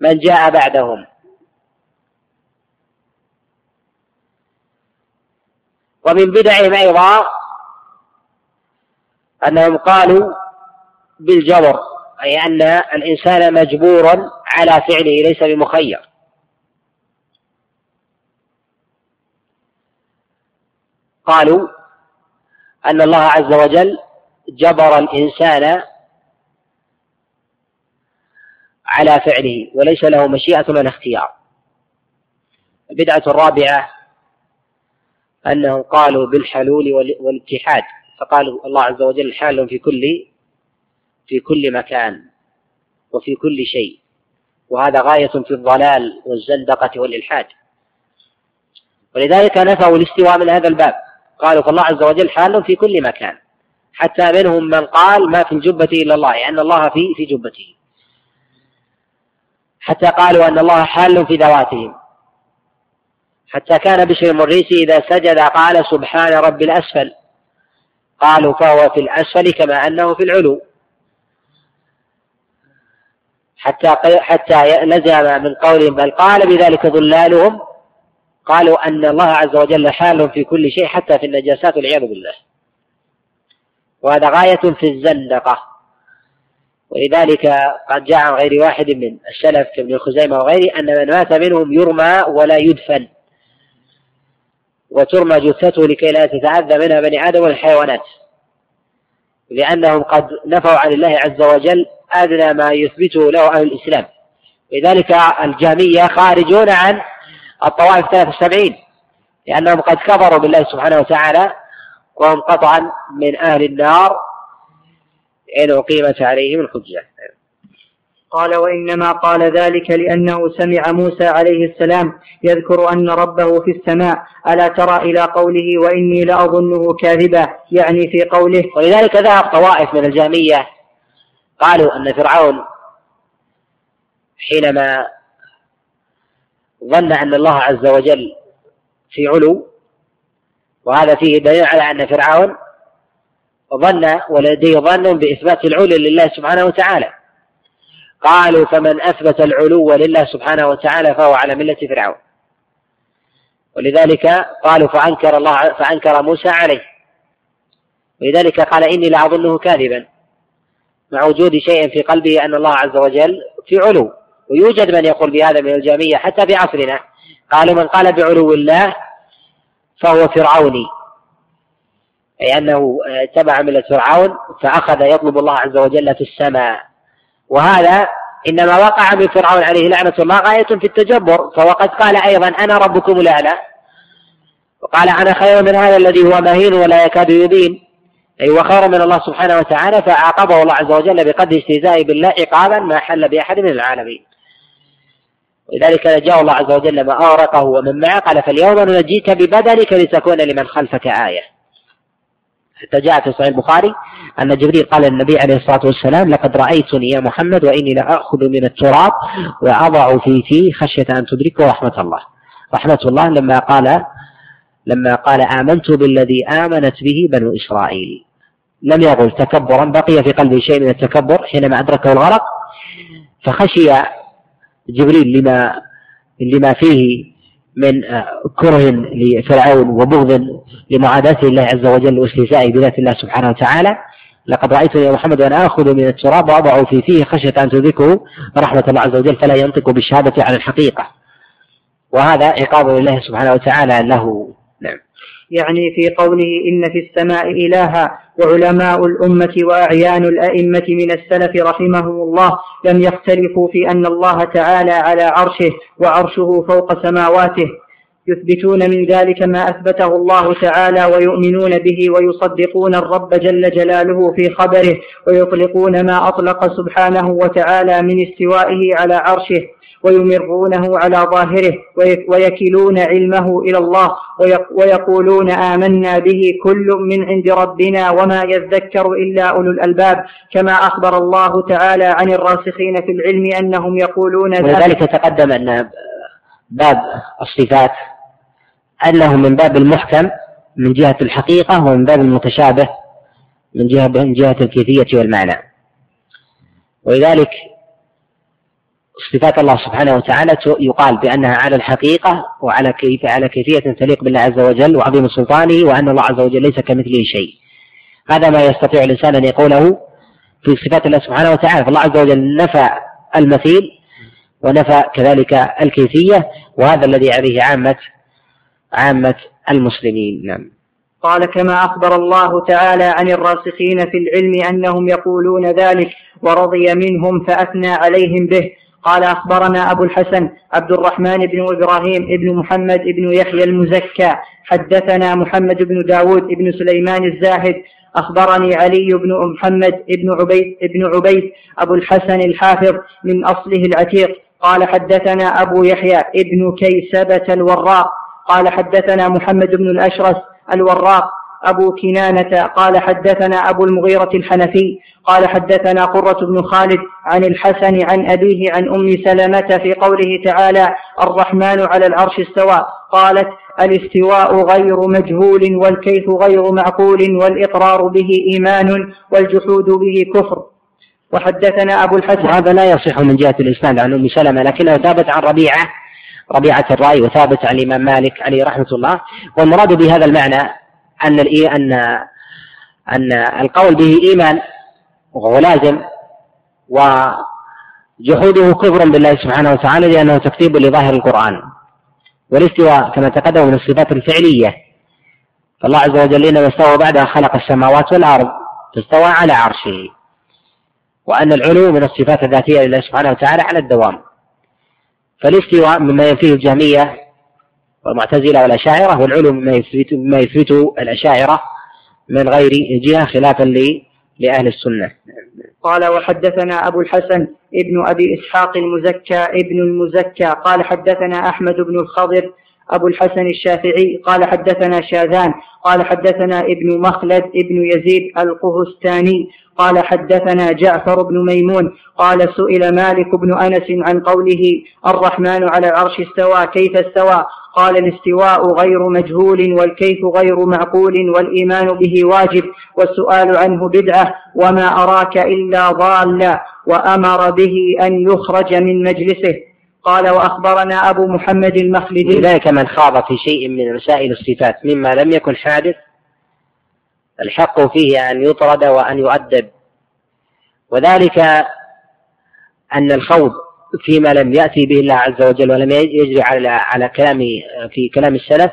[SPEAKER 1] من جاء بعدهم. ومن بدعهم أيضا أنهم قالوا بالجبر أي أن الإنسان مجبور على فعله ليس بمخير. قالوا أن الله عز وجل جبر الإنسان على فعله وليس له مشيئة ولا اختيار. البدعة الرابعة أنهم قالوا بالحلول والاتحاد. فقالوا الله عز وجل حال في كل في كل مكان وفي كل شيء. وهذا غاية في الضلال والزندقة والإلحاد. ولذلك نفوا الاستواء من هذا الباب. قالوا فالله عز وجل حال في كل مكان. حتى منهم من قال ما في الجبة إلا الله يعني الله في في جبته. حتى قالوا أن الله حال في ذواتهم. حتى كان بشر المريسي إذا سجد قال سبحان رب الأسفل. قالوا فهو في الأسفل كما أنه في العلو. حتى حتى لزم من قولهم بل قال بذلك ظلالهم قالوا أن الله عز وجل حال في كل شيء حتى في النجاسات والعياذ بالله. وهذا غاية في الزندقة. ولذلك قد جاء عن غير واحد من السلف كابن خزيمة وغيره أن من مات منهم يرمى ولا يدفن. وترمى جثته لكي لا تتعذى منها بني آدم والحيوانات. لأنهم قد نفوا عن الله عز وجل أدنى ما يثبته له أهل الإسلام. لذلك الجامية خارجون عن الطوائف 73 لأنهم قد كفروا بالله سبحانه وتعالى وهم قطعا من أهل النار. إن أقيمت عليهم الحجة.
[SPEAKER 2] قال وإنما قال ذلك لأنه سمع موسى عليه السلام يذكر أن ربه في السماء ألا ترى إلى قوله وإني لأظنه كاذبا؟ يعني في قوله.
[SPEAKER 1] ولذلك ذهب طوائف من الجامية قالوا أن فرعون حينما ظن أن الله عز وجل في علو وهذا فيه دليل على أن فرعون ظن ولديه ظن بإثبات العلو لله سبحانه وتعالى. قالوا فمن أثبت العلو لله سبحانه وتعالى فهو على ملة فرعون. ولذلك قالوا فأنكر الله فأنكر موسى عليه. ولذلك قال إني لأظنه كاذبا. مع وجود شيء في قلبه أن الله عز وجل في علو. ويوجد من يقول بهذا من الجامية حتى في عصرنا. قالوا من قال بعلو الله فهو فرعوني. أي أنه تبع ملة فرعون فأخذ يطلب الله عز وجل في السماء. وهذا إنما وقع من فرعون عليه لعنة. الله غاية في التجبر؟ فهو قد قال أيضا أنا ربكم الأعلى. وقال أنا خير من هذا الذي هو مهين ولا يكاد يبين. أي وخير من الله سبحانه وتعالى فعاقبه الله عز وجل بقدر استهزائه بالله عقابا ما حل بأحد من العالمين. ولذلك جاء الله عز وجل ما أغرقه ومن معه قال فاليوم ننجيك ببدنك لتكون لمن خلفك آية. حتى جاء في صحيح البخاري أن جبريل قال للنبي عليه الصلاة والسلام لقد رأيتني يا محمد وإني لآخذ من التراب وأضع في فيه خشية أن تدركه رحمة الله. رحمة الله لما قال لما قال آمنت بالذي آمنت به بنو إسرائيل. لم يقل تكبرا بقي في قلبه شيء من التكبر حينما أدركه الغرق فخشي جبريل لما لما فيه من كره لفرعون وبغض لمعاداة الله عز وجل واستهزائه بذات الله سبحانه وتعالى لقد رأيت يا محمد وأنا آخذ من التراب وأضع في فيه خشية أن تدركه رحمة الله عز وجل فلا ينطق بالشهادة عن الحقيقة. وهذا عقاب لله سبحانه وتعالى له.
[SPEAKER 2] يعني في قوله إن في السماء إلها وعلماء الأمة وأعيان الأئمة من السلف رحمهم الله لم يختلفوا في أن الله تعالى على عرشه وعرشه فوق سماواته. يثبتون من ذلك ما أثبته الله تعالى ويؤمنون به ويصدقون الرب جل جلاله في خبره ويطلقون ما أطلق سبحانه وتعالى من استوائه على عرشه. ويمرونه على ظاهره ويكلون علمه إلى الله ويقولون آمنا به كل من عند ربنا وما يذكر إلا أولو الألباب كما أخبر الله تعالى عن الراسخين في العلم أنهم يقولون
[SPEAKER 1] ولذلك تقدم أن باب الصفات أنه من باب المحكم من جهة الحقيقة ومن باب المتشابه من جهة من جهة الكيفية والمعنى. ولذلك صفات الله سبحانه وتعالى يقال بأنها على الحقيقة وعلى كيف على كيفية تليق بالله عز وجل وعظيم سلطانه وأن الله عز وجل ليس كمثله شيء. هذا ما يستطيع الإنسان أن يقوله في صفات الله سبحانه وتعالى. فالله عز وجل نفى المثيل ونفى كذلك الكيفية وهذا الذي عليه عامة عامة المسلمين. نعم.
[SPEAKER 2] قال كما أخبر الله تعالى عن الراسخين في العلم أنهم يقولون ذلك ورضي منهم فأثنى عليهم به. قال أخبرنا أبو الحسن عبد الرحمن بن إبراهيم بن محمد بن يحيى المزكى حدثنا محمد بن داود بن سليمان الزاهد أخبرني علي بن محمد بن عبيد بن عبيد أبو الحسن الحافظ من أصله العتيق قال حدثنا أبو يحيى ابن كيسبة الوراق قال حدثنا محمد بن الأشرس الوراق أبو كنانة قال حدثنا أبو المغيرة الحنفي قال حدثنا قرة بن خالد عن الحسن عن أبيه عن أم سلمة في قوله تعالى الرحمن على العرش استوى قالت الاستواء غير مجهول والكيف غير معقول والإقرار به إيمان والجحود به كفر. وحدثنا أبو الحسن
[SPEAKER 1] وهذا لا يصح من جهة الإسناد عن أم سلمة لكنه ثابت عن ربيعة ربيعة الرأي وثابت عن الإمام مالك عليه رحمة الله. والمراد بهذا المعنى أن أن أن القول به إيمان وهو لازم وجحوده كفر بالله سبحانه وتعالى لأنه تكذيب لظاهر القرآن والاستواء كما تقدم من الصفات الفعلية. فالله عز وجل إنما استوى بعدها خلق السماوات والأرض فاستوى على عرشه. وأن العلو من الصفات الذاتية لله سبحانه وتعالى على الدوام. فالاستواء مما ينفيه الجهمية والمعتزلة والأشاعرة والعلو مما يثبت مما يثبته الأشاعرة من غير جهة خلافا لأهل السنة.
[SPEAKER 2] قال وحدثنا أبو الحسن ابن أبي إسحاق المزكى ابن المزكى. قال حدثنا أحمد بن الخضر أبو الحسن الشافعي. قال حدثنا شاذان. قال حدثنا ابن مخلد ابن يزيد القهستاني. قال حدثنا جعفر بن ميمون. قال سئل مالك بن أنس عن قوله الرحمن على العرش استوى كيف استوى؟ قال الاستواء غير مجهول والكيف غير معقول والإيمان به واجب والسؤال عنه بدعة وما أراك إلا ضالا وأمر به أن يخرج من مجلسه. قال وأخبرنا أبو محمد المخلدي.
[SPEAKER 1] ذلك من خاض في شيء من مسائل الصفات مما لم يكن حادث. الحق فيه أن يطرد وأن يؤدب. وذلك أن الخوض فيما لم يأتي به الله عز وجل ولم يجري على على كلام في كلام السلف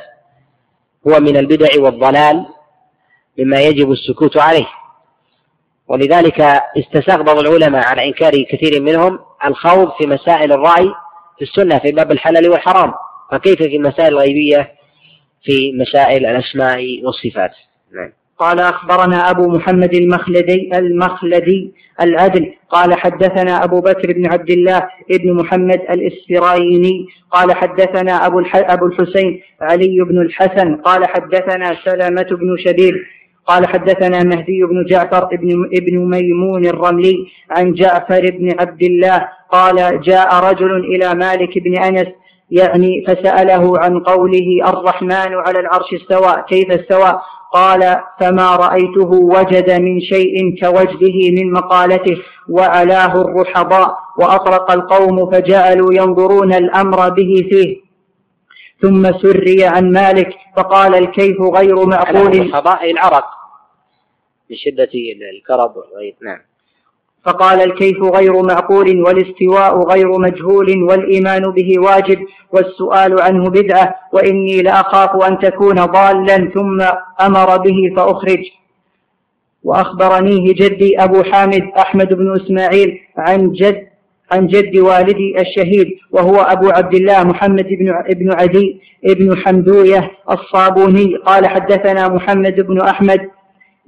[SPEAKER 1] هو من البدع والضلال مما يجب السكوت عليه. ولذلك استساغ بعض العلماء على إنكار كثير منهم الخوض في مسائل الرأي في السنة في باب الحلال والحرام. فكيف في المسائل الغيبية في مسائل الأسماء والصفات؟ نعم.
[SPEAKER 2] قال أخبرنا أبو محمد المخلدي المخلدي العدل. قال حدثنا أبو بكر بن عبد الله بن محمد الإسفرايني. قال حدثنا أبو, أبو الحسين علي بن الحسن. قال حدثنا سلمة بن شبيب. قال حدثنا مهدي بن جعفر ابن, ابن ميمون الرملي عن جعفر بن عبد الله. قال جاء رجل إلى مالك بن أنس يعني فسأله عن قوله الرحمن على العرش استوى. كيف استوى؟ قال فما رأيته وجد من شيء كوجده من مقالته وعلاه الرحضاء وأطرق القوم فجعلوا ينظرون الأمر به فيه. ثم سري عن مالك فقال الكيف غير معقول.
[SPEAKER 1] الرحضاء العرق من شدة الكرب. نعم.
[SPEAKER 2] فقال الكيف غير معقول والاستواء غير مجهول والإيمان به واجب والسؤال عنه بدعة وإني لأخاف أن تكون ضالا ثم أمر به فأخرج. وأخبرنيه جدي أبو حامد أحمد بن إسماعيل عن جد عن جد والدي الشهيد وهو أبو عبد الله محمد بن ابن عدي ابن حمدوية الصابوني. قال حدثنا محمد بن أحمد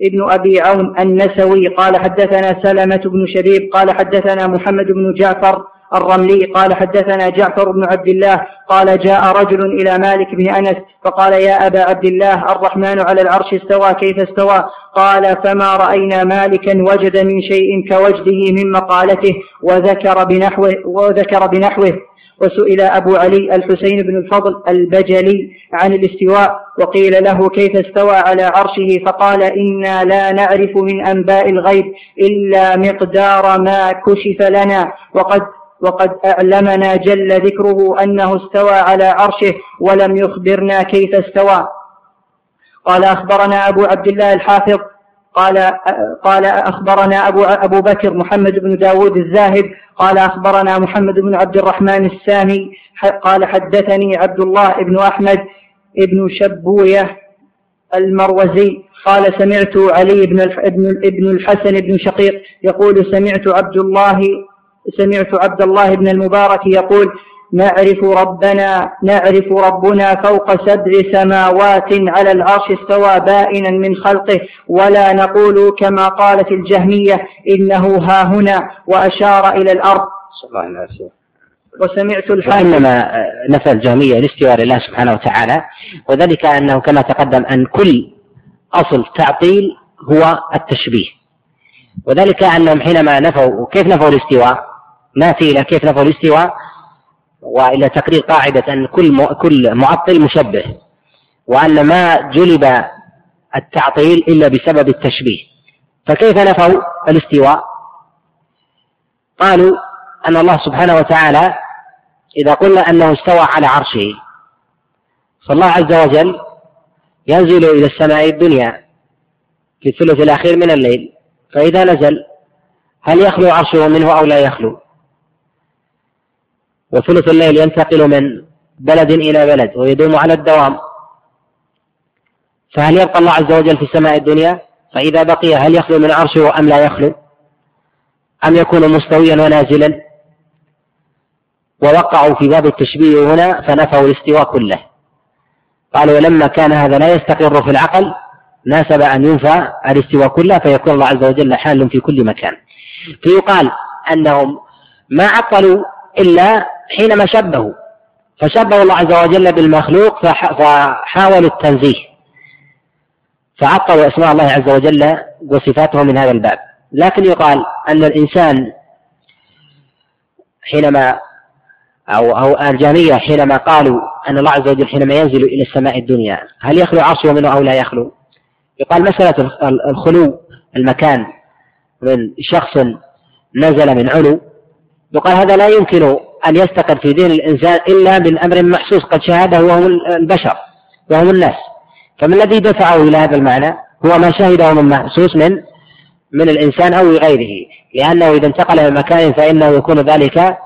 [SPEAKER 2] ابن أبي عون النسوي قال حدثنا سلمة بن شبيب قال حدثنا محمد بن جعفر الرملي قال حدثنا جعفر بن عبد الله قال جاء رجل إلى مالك بن أنس فقال يا أبا عبد الله الرحمن على العرش استوى كيف استوى؟ قال فما رأينا مالكا وجد من شيء كوجده من مقالته وذكر بنحوه وذكر بنحوه وسئل أبو علي الحسين بن الفضل البجلي عن الاستواء وقيل له كيف استوى على عرشه فقال إنا لا نعرف من أنباء الغيب إلا مقدار ما كشف لنا وقد وقد أعلمنا جل ذكره أنه استوى على عرشه ولم يخبرنا كيف استوى. قال أخبرنا أبو عبد الله الحافظ قال قال أخبرنا أبو أبو بكر محمد بن داود الزاهد قال أخبرنا محمد بن عبد الرحمن السامي قال حدثني عبد الله بن أحمد بن شبوية المروزي قال سمعت علي بن ابن الحسن بن شقيق يقول سمعت عبد الله سمعت عبد الله بن المبارك يقول نعرف ربنا نعرف ربنا فوق سبع سماوات على العرش استوى بائنا من خلقه ولا نقول كما قالت الجهمية إنه ها هنا وأشار إلى الأرض. وسمعت
[SPEAKER 1] الحاكم وإنما نفى الجهمية الاستواء لله سبحانه وتعالى وذلك أنه كما تقدم أن كل أصل تعطيل هو التشبيه. وذلك أنهم حينما نفوا كيف نفوا الاستواء؟ ناتي إلى كيف نفوا الاستواء؟ وإلى تقرير قاعدة ان كل كل معطل مشبه وأن ما جلب التعطيل إلا بسبب التشبيه. فكيف نفوا الاستواء؟ قالوا أن الله سبحانه وتعالى إذا قلنا أنه استوى على عرشه فالله عز وجل ينزل إلى السماء الدنيا في الثلث الأخير من الليل فإذا نزل هل يخلو عرشه منه أو لا يخلو؟ وثلث الليل ينتقل من بلد إلى بلد ويدوم على الدوام. فهل يبقى الله عز وجل في سماء الدنيا؟ فإذا بقي هل يخلو من عرشه أم لا يخلو؟ أم يكون مستويا ونازلا؟ ووقعوا في باب التشبيه هنا فنفوا الاستواء كله. قالوا ولما كان هذا لا يستقر في العقل ناسب أن ينفى الاستواء كله فيكون الله عز وجل حال في كل مكان. فيقال أنهم ما عطلوا إلا حينما شبهوا فشبهوا الله عز وجل بالمخلوق فحاولوا التنزيه فعطلوا أسماء الله عز وجل وصفاته من هذا الباب لكن يقال أن الإنسان حينما أو أو الجاميه حينما قالوا أن الله عز وجل حينما ينزل إلى السماء الدنيا هل يخلو عرشه منه أو لا يخلو؟ يقال مسألة الخلو المكان من شخص نزل من علو يقال هذا لا يمكن أن يستقر في دين الإنسان إلا من أمر محسوس قد شاهده وهم البشر وهم الناس. فما الذي دفعه إلى هذا المعنى؟ هو ما شهده من محسوس من من الإنسان أو غيره. لأنه إذا انتقل إلى مكان فإنه يكون ذلك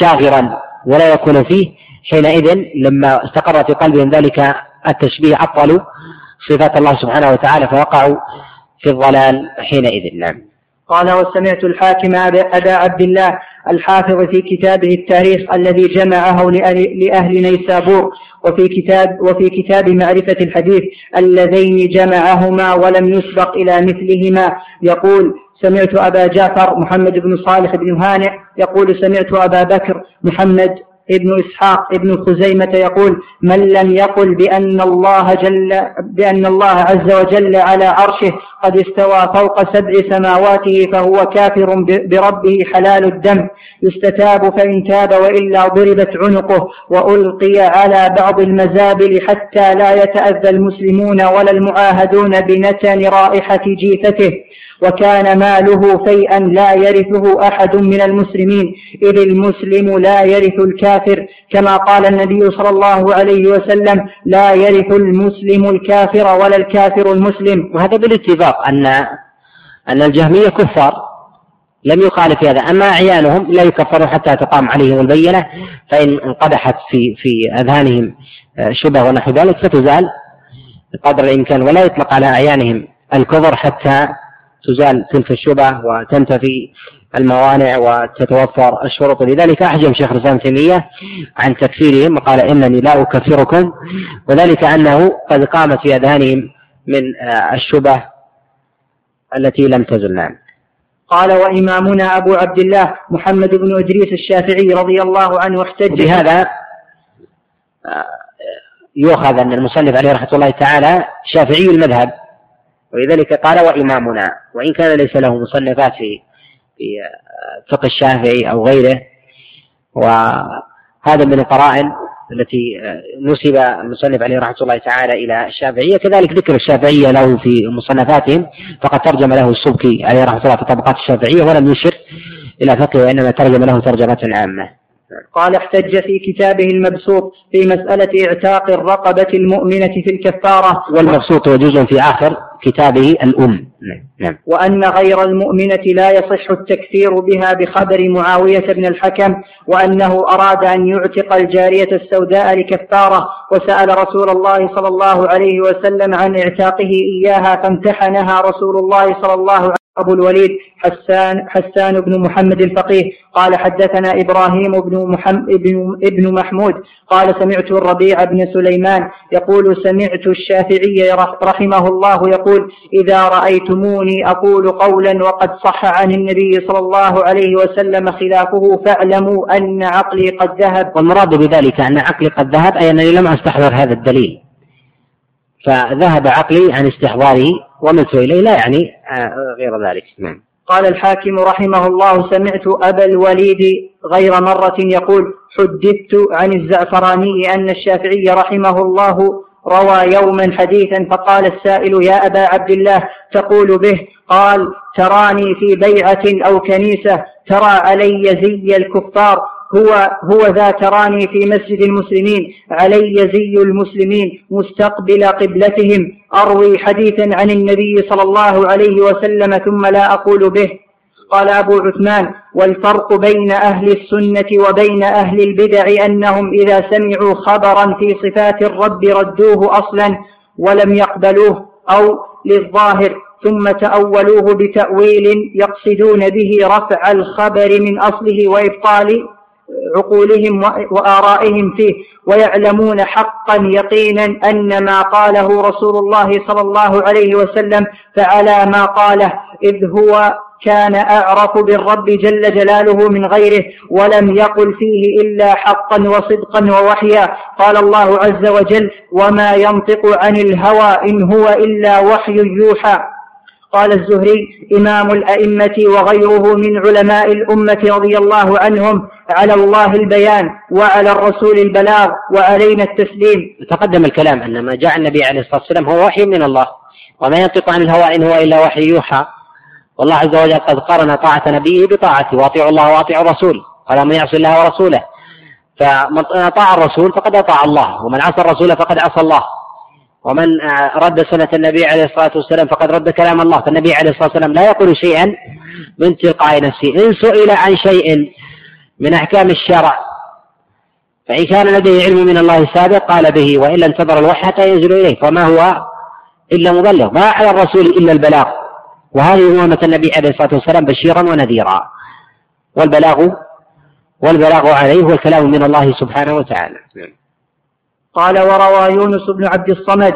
[SPEAKER 1] شاغرا ولا يكون فيه. حينئذ لما استقر في قلبهم ذلك التشبيه عطلوا صفات الله سبحانه وتعالى فوقعوا في الضلال حينئذ. نعم.
[SPEAKER 2] قال وسمعت الحاكم أبا عبد الله الحافظ في كتابه التاريخ الذي جمعه لأهل نيسابور وفي كتاب وفي كتاب معرفة الحديث اللذين جمعهما ولم يسبق إلى مثلهما. يقول سمعت أبا جعفر محمد بن صالح بن هانئ يقول سمعت أبا بكر محمد ابن إسحاق ابن خزيمة يقول من لم يقل بأن الله جل بأن الله عز وجل على عرشه قد استوى فوق سبع سماواته فهو كافر بربه حلال الدم. يستتاب فإن تاب وإلا ضربت عنقه وألقي على بعض المزابل حتى لا يتأذى المسلمون ولا المعاهدون بنتن رائحة جيفته. وكان ماله فيئا لا يرثه أحد من المسلمين. إذ المسلم لا يرث الكافر كما قال النبي صلى الله عليه وسلم لا يرث المسلم الكافر ولا الكافر المسلم.
[SPEAKER 1] وهذا بالاتفاق أن أن الجهمية كفار لم يقال في هذا. أما أعيانهم لا يكفرون حتى تقام عليهم البينة فإن انقدحت في في أذهانهم شبه ونحو ذلك فتزال بقدر الإمكان ولا يطلق على أعيانهم الكفر حتى تزال تلك الشبهة وتنتفي الموانع وتتوفر الشروط. لذلك أحجم شيخ الإسلام تيمية عن تكفيرهم وقال إنني لا أكفركم وذلك أنه قد قامت في أذهانهم من آه، الشبه التي لم تزل. نعم.
[SPEAKER 2] قال وإمامنا أبو عبد الله محمد بن إدريس الشافعي رضي الله عنه احتج.
[SPEAKER 1] بهذا آه، يؤخذ أن المصنف عليه رحمة الله تعالى شافعي المذهب. ولذلك قال وإمامنا وإن كان ليس له مصنفات في في فقه الشافعي أو غيره. وهذا من القرائن التي نسب المصنف عليه رحمة الله تعالى إلى الشافعية. كذلك ذكر الشافعية له في مصنفاتهم فقد ترجم له السبكي عليه رحمة الله في طبقات الشافعية ولم يشر إلى فقه وإنما ترجم له ترجمة عامة.
[SPEAKER 2] قال احتج في كتابه المبسوط في مسألة اعتاق الرقبة المؤمنة في الكفارة.
[SPEAKER 1] والمبسوط هو جزء في آخر كتابه الأم نعم.
[SPEAKER 2] نعم. وأن غير المؤمنة لا يصح التكفير بها بخبر معاوية بن الحكم وأنه أراد أن يعتق الجارية السوداء لكفارة وسأل رسول الله صلى الله عليه وسلم عن اعتاقه إياها فامتحنها رسول الله صلى الله عليه أبو الوليد حسان حسان بن محمد الفقيه. قال حدثنا إبراهيم بن محمد ابن محمود. قال سمعت الربيع بن سليمان يقول سمعت الشافعي رحمه الله يقول إذا رأيتموني أقول قولا وقد صح عن النبي صلى الله عليه وسلم خلافه فاعلموا أن عقلي قد ذهب.
[SPEAKER 1] والمراد بذلك أن عقلي قد ذهب أي أنني لم أستحضر هذا الدليل. فذهب عقلي عن استحضاره وملت إليه لا يعني آه، غير ذلك. نعم.
[SPEAKER 2] قال الحاكم رحمه الله سمعت أبا الوليد غير مرة يقول حدثت عن الزعفراني أن الشافعي رحمه الله روى يوما حديثا فقال السائل يا أبا عبد الله تقول به؟ قال تراني في بيعة أو كنيسة ترى علي زي الكفار هو هو ذا تراني في مسجد المسلمين علي زي المسلمين مستقبل قبلتهم أروي حديثا عن النبي صلى الله عليه وسلم ثم لا أقول به. قال أبو عثمان والفرق بين أهل السنة وبين أهل البدع أنهم إذا سمعوا خبرا في صفات الرب ردوه أصلا ولم يقبلوه أو للظاهر ثم تأولوه بتأويل يقصدون به رفع الخبر من أصله وإبطال عقولهم وآرائهم فيه ويعلمون حقا يقينا أن ما قاله رسول الله صلى الله عليه وسلم فعلى ما قاله إذ هو كان أعرف بالرب جل جلاله من غيره ولم يقل فيه إلا حقا وصدقا ووحيا. قال الله عز وجل وما ينطق عن الهوى إن هو إلا وحي يوحى. قال الزهري إمام الأئمة وغيره من علماء الأمة رضي الله عنهم على الله البيان وعلى الرسول البلاغ وعلينا التسليم.
[SPEAKER 1] تقدم الكلام أن ما جاء النبي عليه الصلاة والسلام هو وحي من الله وما ينطق عن الهوى إن هو إلا وحي يوحى. والله عز وجل قد قرن طاعة نبيه بطاعته وأطيعوا الله وأطيعوا الرسول قال من يعصي الله ورسوله. فمن أطاع الرسول فقد أطاع الله ومن عصى الرسول فقد عصى الله. ومن رد سنة النبي عليه الصلاة والسلام فقد رد كلام الله. فالنبي عليه الصلاة والسلام لا يقول شيئا من تلقاء نفسه. إن سئل عن شيء من أحكام الشرع فإن كان لديه علم من الله سابق قال به وإلا انتظر الوحي حتى ينزل إليه. فما هو إلا مبلغ. ما على الرسول إلا البلاغ. وهذه أمة النبي عليه الصلاة والسلام بشيرا ونذيرا. والبلاغ والبلاغ عليه هو الكلام من الله سبحانه وتعالى.
[SPEAKER 2] قال وروى يونس بن عبد الصمد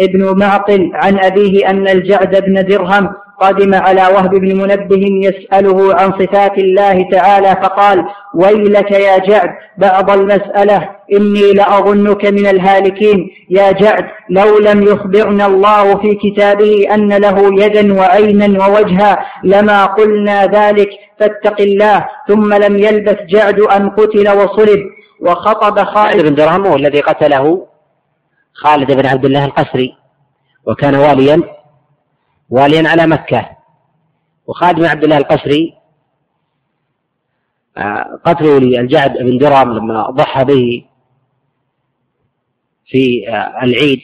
[SPEAKER 2] ابن معقل عن أبيه أن الجعد بن درهم قدم على وهب بن منبه يسأله عن صفات الله تعالى فقال ويلك يا جعد بعض المسألة إني لأظنك من الهالكين. يا جعد لو لم يخبرنا الله في كتابه أن له يدا وعينا ووجها لما قلنا ذلك فاتق الله ثم لم يلبث جعد أن قتل وصلب. وخطب خالد
[SPEAKER 1] بن درهم هو الذي قتله خالد بن عبد الله القسري وكان واليا واليا على مكة. وخالد بن عبد الله القسري آه، قتله للجعد بن درهم لما ضحى به في آه، العيد.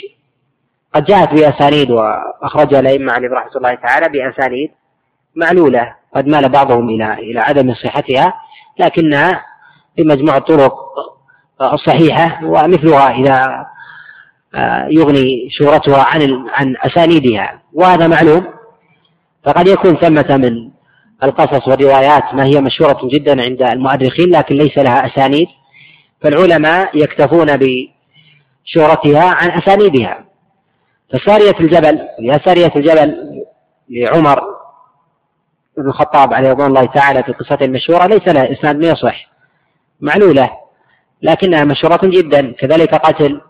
[SPEAKER 1] قد جاءت بأسانيد وأخرجها الأئمة عليه رحمة الله تعالى بأسانيد معلولة قد مال بعضهم إلى إلى عدم صحتها لكنها بمجموع الطرق الصحيحة ومثلها إذا آه، يغني شهرتها عن عن أسانيدها. وهذا معلوم فقد يكون ثمة من القصص والروايات ما هي مشهورة جدا عند المؤرخين لكن ليس لها أسانيد. فالعلماء يكتفون بشهرتها عن أسانيدها. فسارية الجبل يا سارية الجبل لعمر بن الخطاب عليه رضوان الله تعالى في قصته المشهورة ليس لها إسناد يصح. معلولة لكنها مشهورة جدا كذلك قتل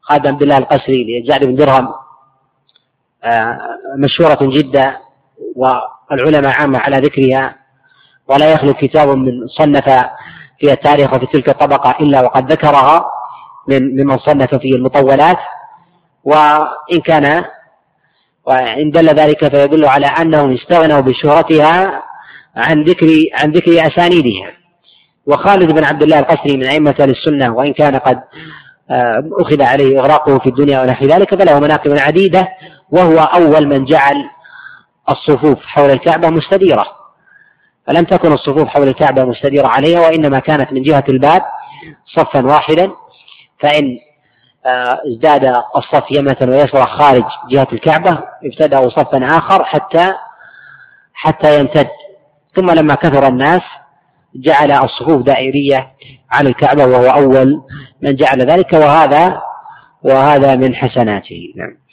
[SPEAKER 1] خادم عبد الله القسري لجعد بن درهم. آه، مشهورة جدا والعلماء عامة على ذكرها ولا يخلو كتاب من صنف في التاريخ وفي تلك الطبقة إلا وقد ذكرها من ممن صنف في المطولات. وإن كان وإن دل ذلك فيدل على أنهم استغنوا بشهرتها عن ذكر عن ذكر أسانيدها. وخالد بن عبد الله القسري من أئمة السنة وإن كان قد آه، أخذ عليه إغراقه في الدنيا ونحو ذلك فله مناقب عديدة وهو أول من جعل الصفوف حول الكعبة مستديرة. فلم تكن الصفوف حول الكعبة مستديرة عليها وإنما كانت من جهة الباب صفا واحدا فإن آه، ازداد الصف يمة ويسرى خارج جهة الكعبة ابتدأوا صفا آخر حتى حتى يمتد. ثم لما كثر الناس جعل الصفوف دائرية على الكعبة وهو أول من جعل ذلك وهذا وهذا من حسناته. نعم.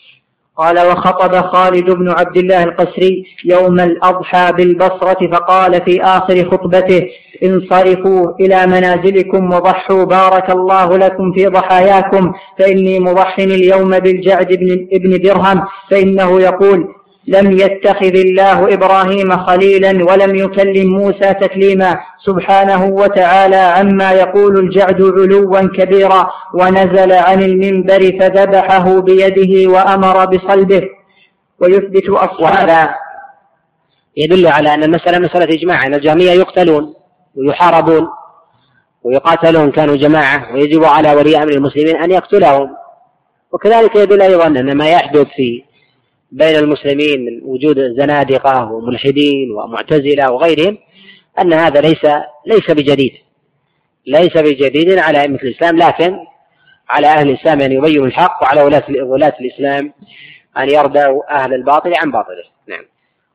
[SPEAKER 2] قال وخطب خالد بن عبد الله القسري يوم الأضحى بالبصرة فقال في آخر خطبته انصرفوا إلى منازلكم وضحوا بارك الله لكم في ضحاياكم فإني مضح اليوم بالجعد بن, ابن درهم فإنه يقول لم يتخذ الله إبراهيم خليلا ولم يكلم موسى تكليما. سبحانه وتعالى عما يقول الجعد علوا كبيرا. ونزل عن المنبر فذبحه بيده وأمر بصلبه. ويثبت
[SPEAKER 1] أصحابه. يدل على أن المسألة مسألة إجماع. أن الجهمية يقتلون ويحاربون ويقاتلون كانوا جماعة. ويجب على ولي أمر المسلمين أن يقتلهم. وكذلك يدل أيضا أن ما يحدث في بين المسلمين من وجود زنادقة وملحدين ومعتزلة وغيرهم أن هذا ليس ليس بجديد. ليس بجديد على أئمة الإسلام لكن على أهل الإسلام أن يبينوا الحق وعلى ولاة ولاة الإسلام أن يردوا أهل الباطل عن باطله.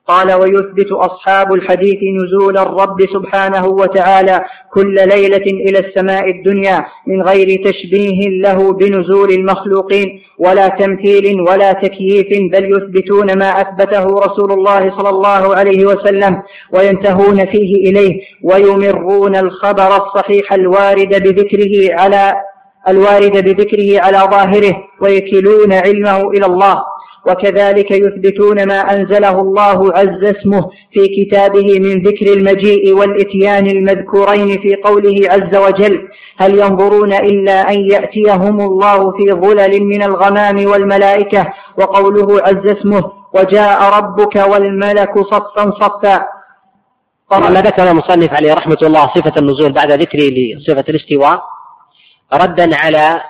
[SPEAKER 2] قال ويثبت أصحاب الحديث نزول الرب سبحانه وتعالى كل ليلة إلى السماء الدنيا من غير تشبيه له بنزول المخلوقين ولا تمثيل ولا تكييف بل يثبتون ما أثبته رسول الله صلى الله عليه وسلم وينتهون فيه إليه ويمرون الخبر الصحيح الوارد بذكره على الوارد بذكره على ظاهره ويكلون علمه إلى الله. وكذلك يثبتون ما أنزله الله عز اسمه في كتابه من ذكر المجيء والإتيان المذكورين في قوله عز وجل هل ينظرون إلا أن يأتيهم الله في ظلل من الغمام والملائكة وقوله عز اسمه وجاء ربك والملك صفا صفا.
[SPEAKER 1] طبعا ذكر المصنف عليه رحمة الله صفة النزول بعد ذكره لصفة الاستواء؟ ردا على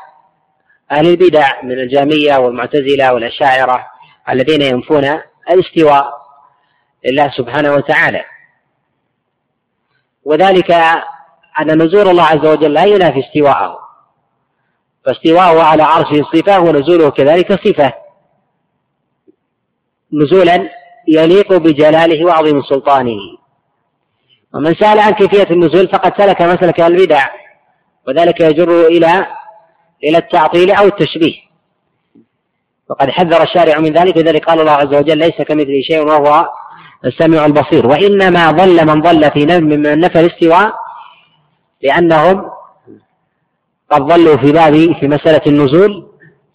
[SPEAKER 1] أهل البدع من الجامية والمعتزلة والأشاعرة الذين ينفون الاستواء لله سبحانه وتعالى. وذلك أن نزول الله عز وجل لا ينافي استواءه. فاستواءه على عرشه صفة ونزوله كذلك صفة. نزولا يليق بجلاله وعظيم سلطانه. ومن سأل عن كيفية النزول فقد سلك مسلك البدع. وذلك يجر إلى إلى التعطيل أو التشبيه. وقد حذر الشارع من ذلك لذلك قال الله عز وجل ليس كمثله شيء وهو السميع البصير. وإنما ضل من ضل في من نفى الاستواء لأنهم قد ضلوا في باب في مسألة النزول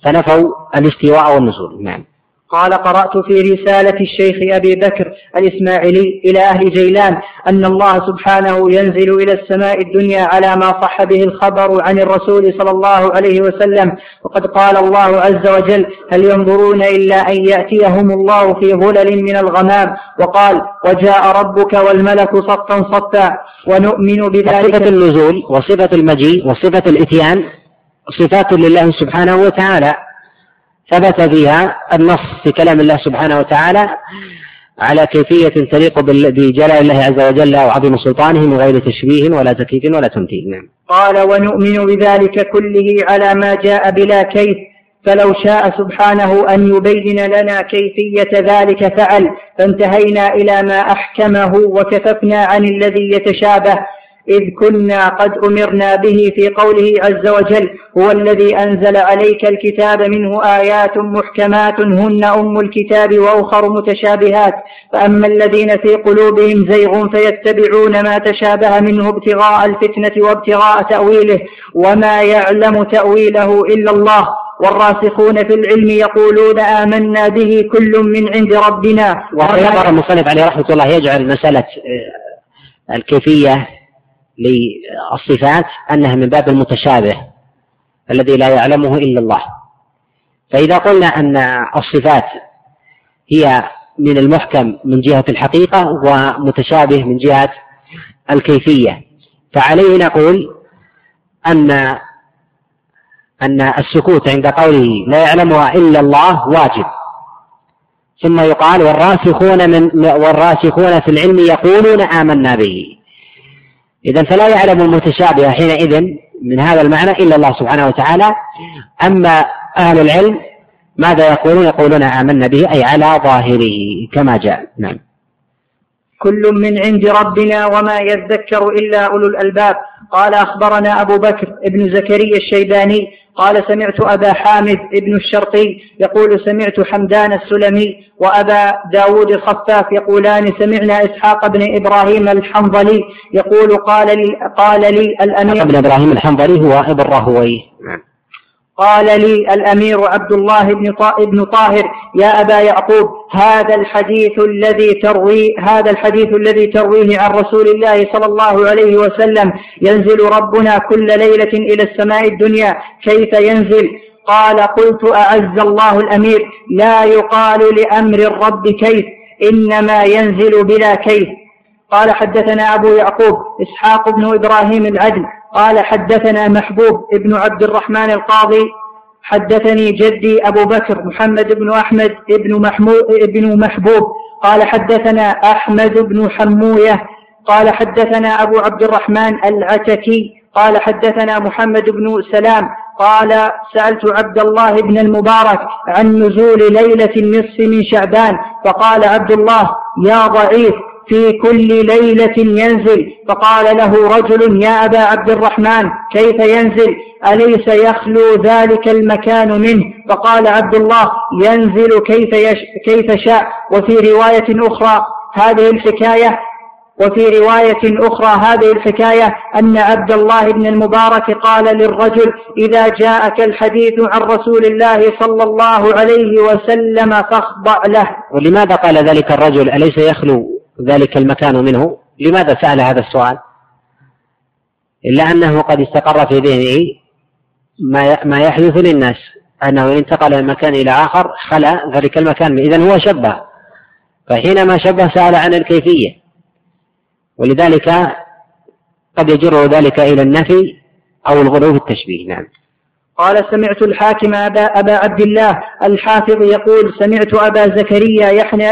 [SPEAKER 1] فنفوا الاستواء والنزول. نعم.
[SPEAKER 2] قال قرأت في رسالة الشيخ أبي بكر الإسماعيلي إلى أهل جيلان أن الله سبحانه ينزل إلى السماء الدنيا على ما صح به الخبر عن الرسول صلى الله عليه وسلم. وقد قال الله عز وجل هل ينظرون إلا أن يأتيهم الله في ظلل من الغمام؟ وقال وجاء ربك والملك صفا صفا ونؤمن بذلك.
[SPEAKER 1] صفة النزول وصفة المجيء وصفة الإتيان صفات لله سبحانه وتعالى. ثبت فيها النص في كلام الله سبحانه وتعالى على كيفية تليق بجلال الله عز وجل وعظيم سلطانه من غير تشبيه ولا تكييف ولا تمثيل. نعم.
[SPEAKER 2] قال ونؤمن بذلك كله على ما جاء بلا كيف فلو شاء سبحانه أن يبين لنا كيفية ذلك فعل فانتهينا إلى ما أحكمه وكففنا عن الذي يتشابه إذ كنا قد أمرنا به في قوله عز وجل هو الذي أنزل عليك الكتاب منه آيات محكمات هن أم الكتاب وأخر متشابهات. فأما الذين في قلوبهم زيغ فيتبعون ما تشابه منه ابتغاء الفتنة وابتغاء تأويله وما يعلم تأويله إلا الله. والراسخون في العلم يقولون آمنا به كل من عند ربنا.
[SPEAKER 1] ويظهر المصنف عليه رحمة الله يجعل مسألة آه، الكيفية للصفات أنها من باب المتشابه الذي لا يعلمه إلا الله. فإذا قلنا أن الصفات هي من المحكم من جهة الحقيقة ومتشابه من جهة الكيفية فعليه نقول أن أن السكوت عند قوله لا يعلمها إلا الله واجب. ثم يقال والراسخون من والراسخون في العلم يقولون آمنا به. إذا فلا يعلم المتشابه حينئذ من هذا المعنى إلا الله سبحانه وتعالى. أما أهل العلم ماذا يقولون؟ يقولون آمنا به أي على ظاهره كما جاء. نعم.
[SPEAKER 2] كل من عند ربنا وما يذكر إلا أولو الألباب. قال أخبرنا أبو بكر ابن زكريا الشيباني قال سمعت أبا حامد ابن الشرقي يقول سمعت حمدان السلمي وأبا داود الخفاف يقولان سمعنا إسحاق بن إبراهيم الحنظلي يقول قال لي قال لي الأمير
[SPEAKER 1] ابن إبراهيم الحنظلي هو ابن رهوي نعم.
[SPEAKER 2] قال لي الأمير عبد الله بن طاهر يا أبا يعقوب هذا الحديث الذي تروي هذا الحديث الذي ترويه عن رسول الله صلى الله عليه وسلم. ينزل ربنا كل ليلة إلى السماء الدنيا كيف ينزل؟ قال قلت أعز الله الأمير لا يقال لأمر الرب كيف إنما ينزل بلا كيف. قال حدثنا أبو يعقوب إسحاق بن إبراهيم العدل قال حدثنا محبوب ابن عبد الرحمن القاضي حدثني جدي أبو بكر محمد بن أحمد ابن, محمود ابن محبوب قال حدثنا أحمد بن حموية قال حدثنا أبو عبد الرحمن العتكي قال حدثنا محمد بن سلام قال سألت عبد الله بن المبارك عن نزول ليلة النصف من شعبان فقال عبد الله يا ضعيف في كل ليلة ينزل. فقال له رجل يا أبا عبد الرحمن كيف ينزل؟ أليس يخلو ذلك المكان منه? فقال عبد الله ينزل كيف, يش كيف شاء. وفي رواية أخرى هذه الحكاية وفي رواية أخرى هذه الحكاية أن عبد الله بن المبارك قال للرجل إذا جاءك الحديث عن رسول الله صلى الله عليه وسلم فاخضع له.
[SPEAKER 1] ولماذا قال ذلك الرجل؟ أليس يخلو؟ ذلك المكان منه. لماذا سأل هذا السؤال؟ إلا أنه قد استقر في ذهنه ما ما يحدث للناس. أنه إن انتقل من مكان إلى آخر خلا ذلك المكان. إذا هو شبه. فحينما شبه سأل عن الكيفية. ولذلك قد يجر ذلك إلى النفي أو الغلو في التشبيه. نعم.
[SPEAKER 2] قال سمعت الحاكم أبا, أبا عبد الله الحافظ يقول سمعت أبا زكريا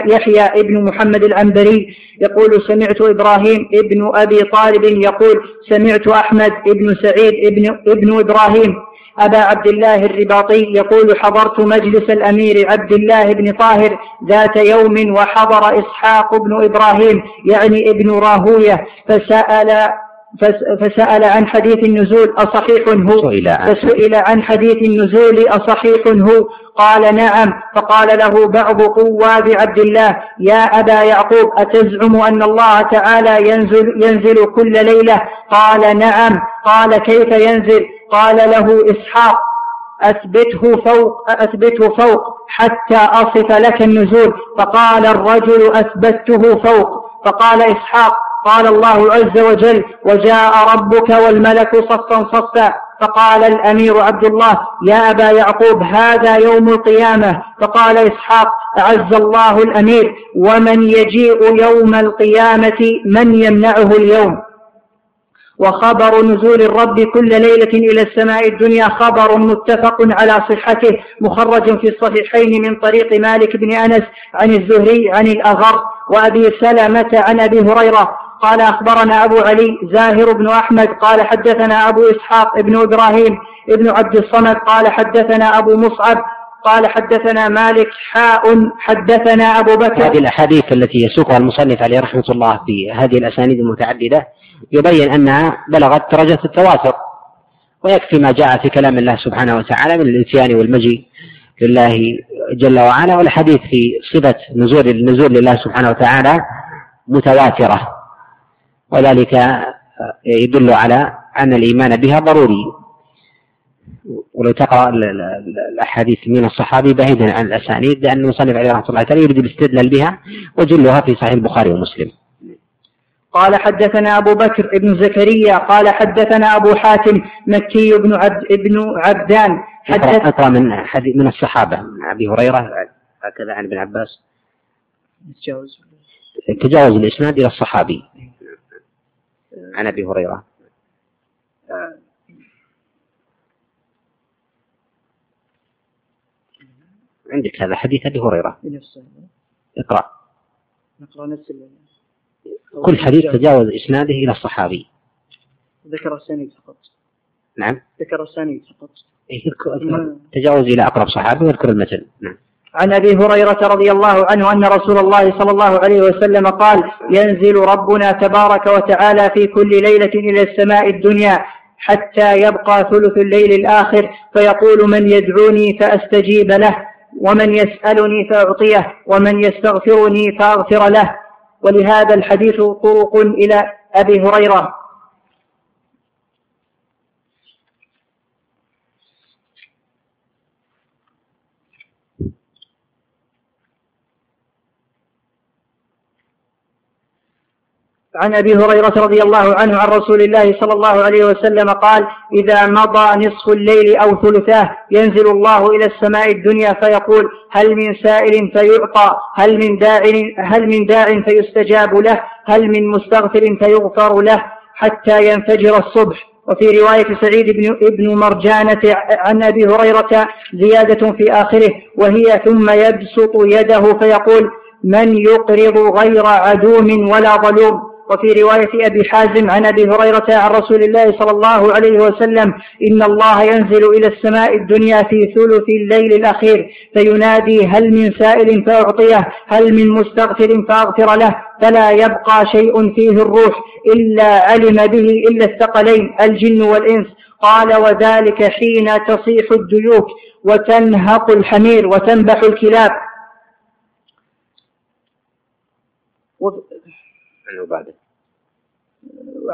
[SPEAKER 2] يحيى ابن محمد العنبري يقول سمعت إبراهيم ابن أبي طالب يقول سمعت أحمد ابن سعيد ابن, ابن إبراهيم أبا عبد الله الرباطي يقول حضرت مجلس الأمير عبد الله بن طاهر ذات يوم وحضر إسحاق بن إبراهيم يعني ابن راهوية فسأل فسأل عن حديث النزول أصحيح هو؟ فسئل عن حديث النزول أصحيح هو؟ قال نعم. فقال له بعض قواد عبد الله يا أبا يعقوب أتزعم أن الله تعالى ينزل, ينزل كل ليلة؟ قال نعم. قال كيف ينزل؟ قال له إسحاق أثبته فوق أثبته فوق حتى أصف لك النزول. فقال الرجل أثبته فوق. فقال إسحاق قال الله عز وجل وجاء ربك والملك صفا صفا. فقال الأمير عبد الله يا أبا يعقوب هذا يوم القيامة. فقال إسحاق أعز الله الأمير. ومن يجيء يوم القيامة من يمنعه اليوم؟ وخبر نزول الرب كل ليلة إلى السماء الدنيا خبر متفق على صحته مخرج في الصحيحين من طريق مالك بن أنس عن الزهري عن الأغر وأبي سلمة عن أبي هريرة. قال أخبرنا أبو علي زاهر بن أحمد قال حدثنا أبو إسحاق بن إبراهيم ابن عبد الصمد قال حدثنا أبو مصعب قال حدثنا مالك حاء حدثنا أبو بكر.
[SPEAKER 1] هذه الأحاديث التي يسوقها المصنف عليه رحمة الله في هذه الأسانيد المتعددة يبين أنها بلغت درجة التواتر ويكفي ما جاء في كلام الله سبحانه وتعالى من الإتيان والمجيء لله جل وعلا والحديث في صفة نزول النزول لله سبحانه وتعالى متواترة. وذلك يدل على أن الإيمان بها ضروري. ولو تقرأ الأحاديث من الصحابي بعيدا عن الأسانيد لأن المصنف عليه رحمة الله تعالى يريد الاستدلال بها وجلها في صحيح البخاري ومسلم.
[SPEAKER 2] قال حدثنا أبو بكر بن زكريا قال حدثنا أبو حاتم مكي بن عبد ابن عبدان.
[SPEAKER 1] حدث أقرأ من من الصحابة من أبي هريرة هكذا عن ابن عباس. تجاوز تجاوز الإسناد إلى الصحابي. عن أبي هريرة. عندك هذا حديث أبي هريرة. اقرأ. نقرأ نفس كل حديث تجاوز إسناده إلى الصحابي.
[SPEAKER 2] ذكر السند فقط.
[SPEAKER 1] نعم.
[SPEAKER 2] ذكر السند فقط.
[SPEAKER 1] إيه، تجاوز إلى أقرب صحابي ويذكر المثل نعم.
[SPEAKER 2] عن أبي هريرة رضي الله عنه أن رسول الله صلى الله عليه وسلم قال ينزل ربنا تبارك وتعالى في كل ليلة إلى السماء الدنيا حتى يبقى ثلث الليل الآخر فيقول من يدعوني فأستجيب له ومن يسألني فأعطيه ومن يستغفرني فأغفر له. ولهذا الحديث طرق إلى أبي هريرة. عن أبي هريرة رضي الله عنه عن رسول الله صلى الله عليه وسلم قال إذا مضى نصف الليل أو ثلثاه ينزل الله إلى السماء الدنيا فيقول هل من سائل فيعطى هل من داع هل من داع فيستجاب له هل من مستغفر فيغفر له حتى ينفجر الصبح. وفي رواية سعيد بن ابن مرجانة عن أبي هريرة زيادة في آخره وهي ثم يبسط يده فيقول من يقرض غير عدوم ولا ظلوم؟ وفي رواية أبي حازم عن أبي هريرة عن رسول الله صلى الله عليه وسلم إن الله ينزل إلى السماء الدنيا في ثلث الليل الأخير فينادي هل من سائل فأعطيه هل من مستغفر فأغفر له فلا يبقى شيء فيه الروح إلا علم به إلا الثقلين الجن والإنس. قال وذلك حين تصيح الديوك وتنهق الحمير وتنبح الكلاب.
[SPEAKER 1] بعده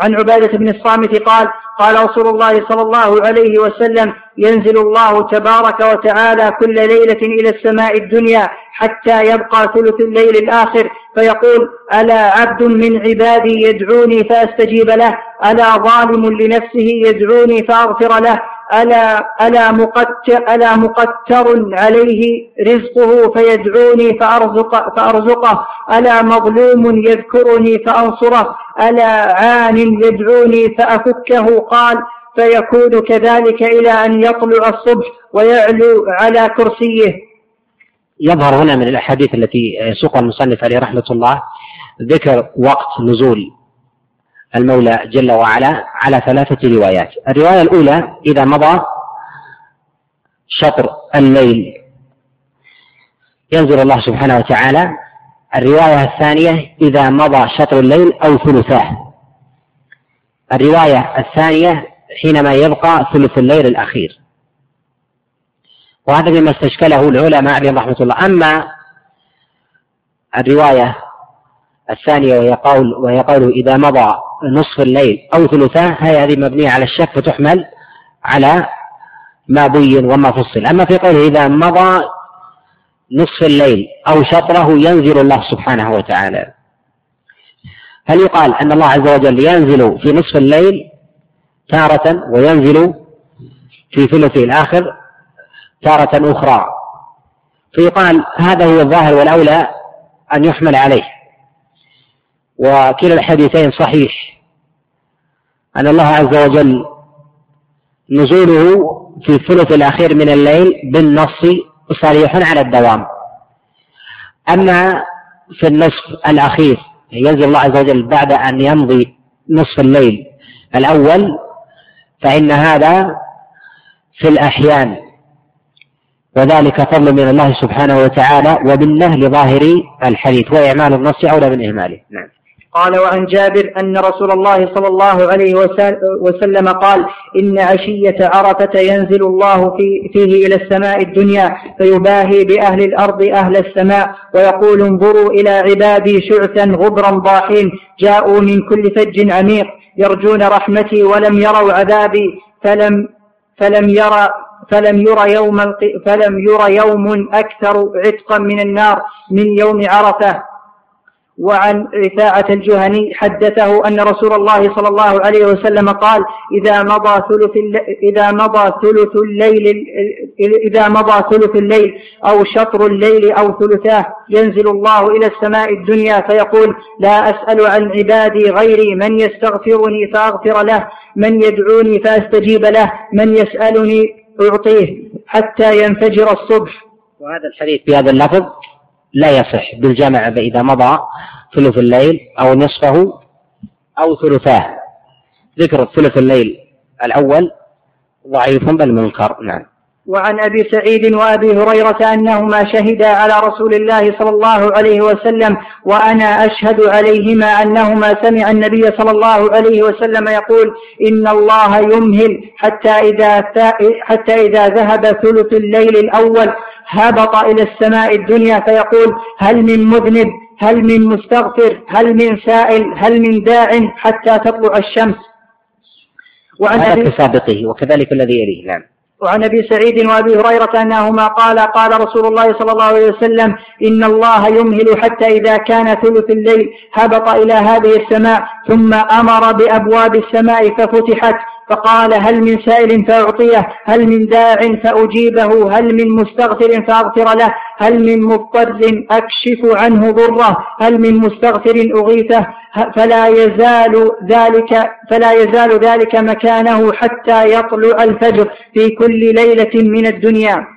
[SPEAKER 2] عن عبادة بن الصامت قال قال رسول الله صلى الله عليه وسلم ينزل الله تبارك وتعالى كل ليلة إلى السماء الدنيا حتى يبقى ثلث الليل الآخر فيقول ألا عبد من عبادي يدعوني فأستجيب له ألا ظالم لنفسه يدعوني فأغفر له ألا ألا مقتر ألا مقتر عليه رزقه فيدعوني فأرزق فأرزقه. ألا مظلوم يذكرني فأنصره. ألا عان يدعوني فأفكه. قال فيكون كذلك إلى أن يطلع الصبح ويعلو على كرسيه.
[SPEAKER 1] يظهر هنا من الأحاديث التي يسوقها المصنف عليه رحمة الله ذكر وقت نزول المولى جل وعلا على ثلاثة روايات. الرواية الأولى إذا مضى شطر الليل. ينزل الله سبحانه وتعالى. الرواية الثانية إذا مضى شطر الليل أو ثلثاه. الرواية الثانية حينما يبقى ثلث الليل الأخير. وهذا مما استشكله العلماء عليهم رحمة الله. أما الرواية الثانية وهي قول وهي قوله إذا مضى نصف الليل أو ثلثاه هي هذه مبنية على الشك فتحمل على ما بين وما فصل. أما في قوله إذا مضى نصف الليل أو شطره ينزل الله سبحانه وتعالى. هل يقال أن الله عز وجل ينزل في نصف الليل تارة وينزل في ثلثه الآخر تارة أخرى؟ فيقال هذا هو الظاهر والأولى أن يحمل عليه. وكلا الحديثين صحيح أن الله عز وجل نزوله في الثلث الأخير من الليل بالنص صريح على الدوام. أما في النصف الأخير ينزل الله عز وجل بعد أن يمضي نصف الليل الأول فإن هذا في الأحيان. وذلك فضل من الله سبحانه وتعالى ومنه لظاهر الحديث وإعمال النص أولى من إهماله. نعم.
[SPEAKER 2] قال وعن جابر أن رسول الله صلى الله عليه وسلم قال إن عشية عرفة ينزل الله في فيه إلى السماء الدنيا فيباهي بأهل الأرض أهل السماء ويقول انظروا إلى عبادي شعثا غبرا ضاحين جاءوا من كل فج عميق يرجون رحمتي ولم يروا عذابي فلم فلم يرى فلم ير يوم فلم ير يوم أكثر عتقا من النار من يوم عرفة وعن رفاعة الجهني حدثه أن رسول الله صلى الله عليه وسلم قال إذا مضى ثلث إذا مضى ثلث الليل إذا مضى ثلث الليل أو شطر الليل أو ثلثاه ينزل الله إلى السماء الدنيا فيقول لا أسأل عن عبادي غيري من يستغفرني فأغفر له من يدعوني فأستجيب له من يسألني أعطيه حتى ينفجر الصبح.
[SPEAKER 1] وهذا الحديث في هذا اللفظ لا يصح بالجمع إذا مضى ثلث الليل أو نصفه أو ثلثاه. ذكر ثلث الليل الأول ضعيف بل منكر. نعم.
[SPEAKER 2] وعن أبي سعيد وأبي هريرة أنهما شهدا على رسول الله صلى الله عليه وسلم وأنا أشهد عليهما أنهما سمع النبي صلى الله عليه وسلم يقول إن الله يمهل حتى إذا حتى إذا ذهب ثلث الليل الأول هبط إلى السماء الدنيا فيقول هل من مذنب؟ هل من مستغفر؟ هل من سائل؟ هل من داع حتى تطلع الشمس؟
[SPEAKER 1] وعن هذا كسابقه وكذلك الذي يليه نعم.
[SPEAKER 2] وعن أبي سعيد وأبي هريرة أنهما قال قال رسول الله صلى الله عليه وسلم إن الله يمهل حتى إذا كان ثلث الليل هبط إلى هذه السماء ثم أمر بأبواب السماء ففتحت فقال هل من سائل فأعطيه هل من داع فأجيبه هل من مستغفر فأغفر له هل من مضطر أكشف عنه ضره هل من مستغفر أغيثه فلا يزال ذلك فلا يزال ذلك مكانه حتى يطلع الفجر في كل ليلة من الدنيا.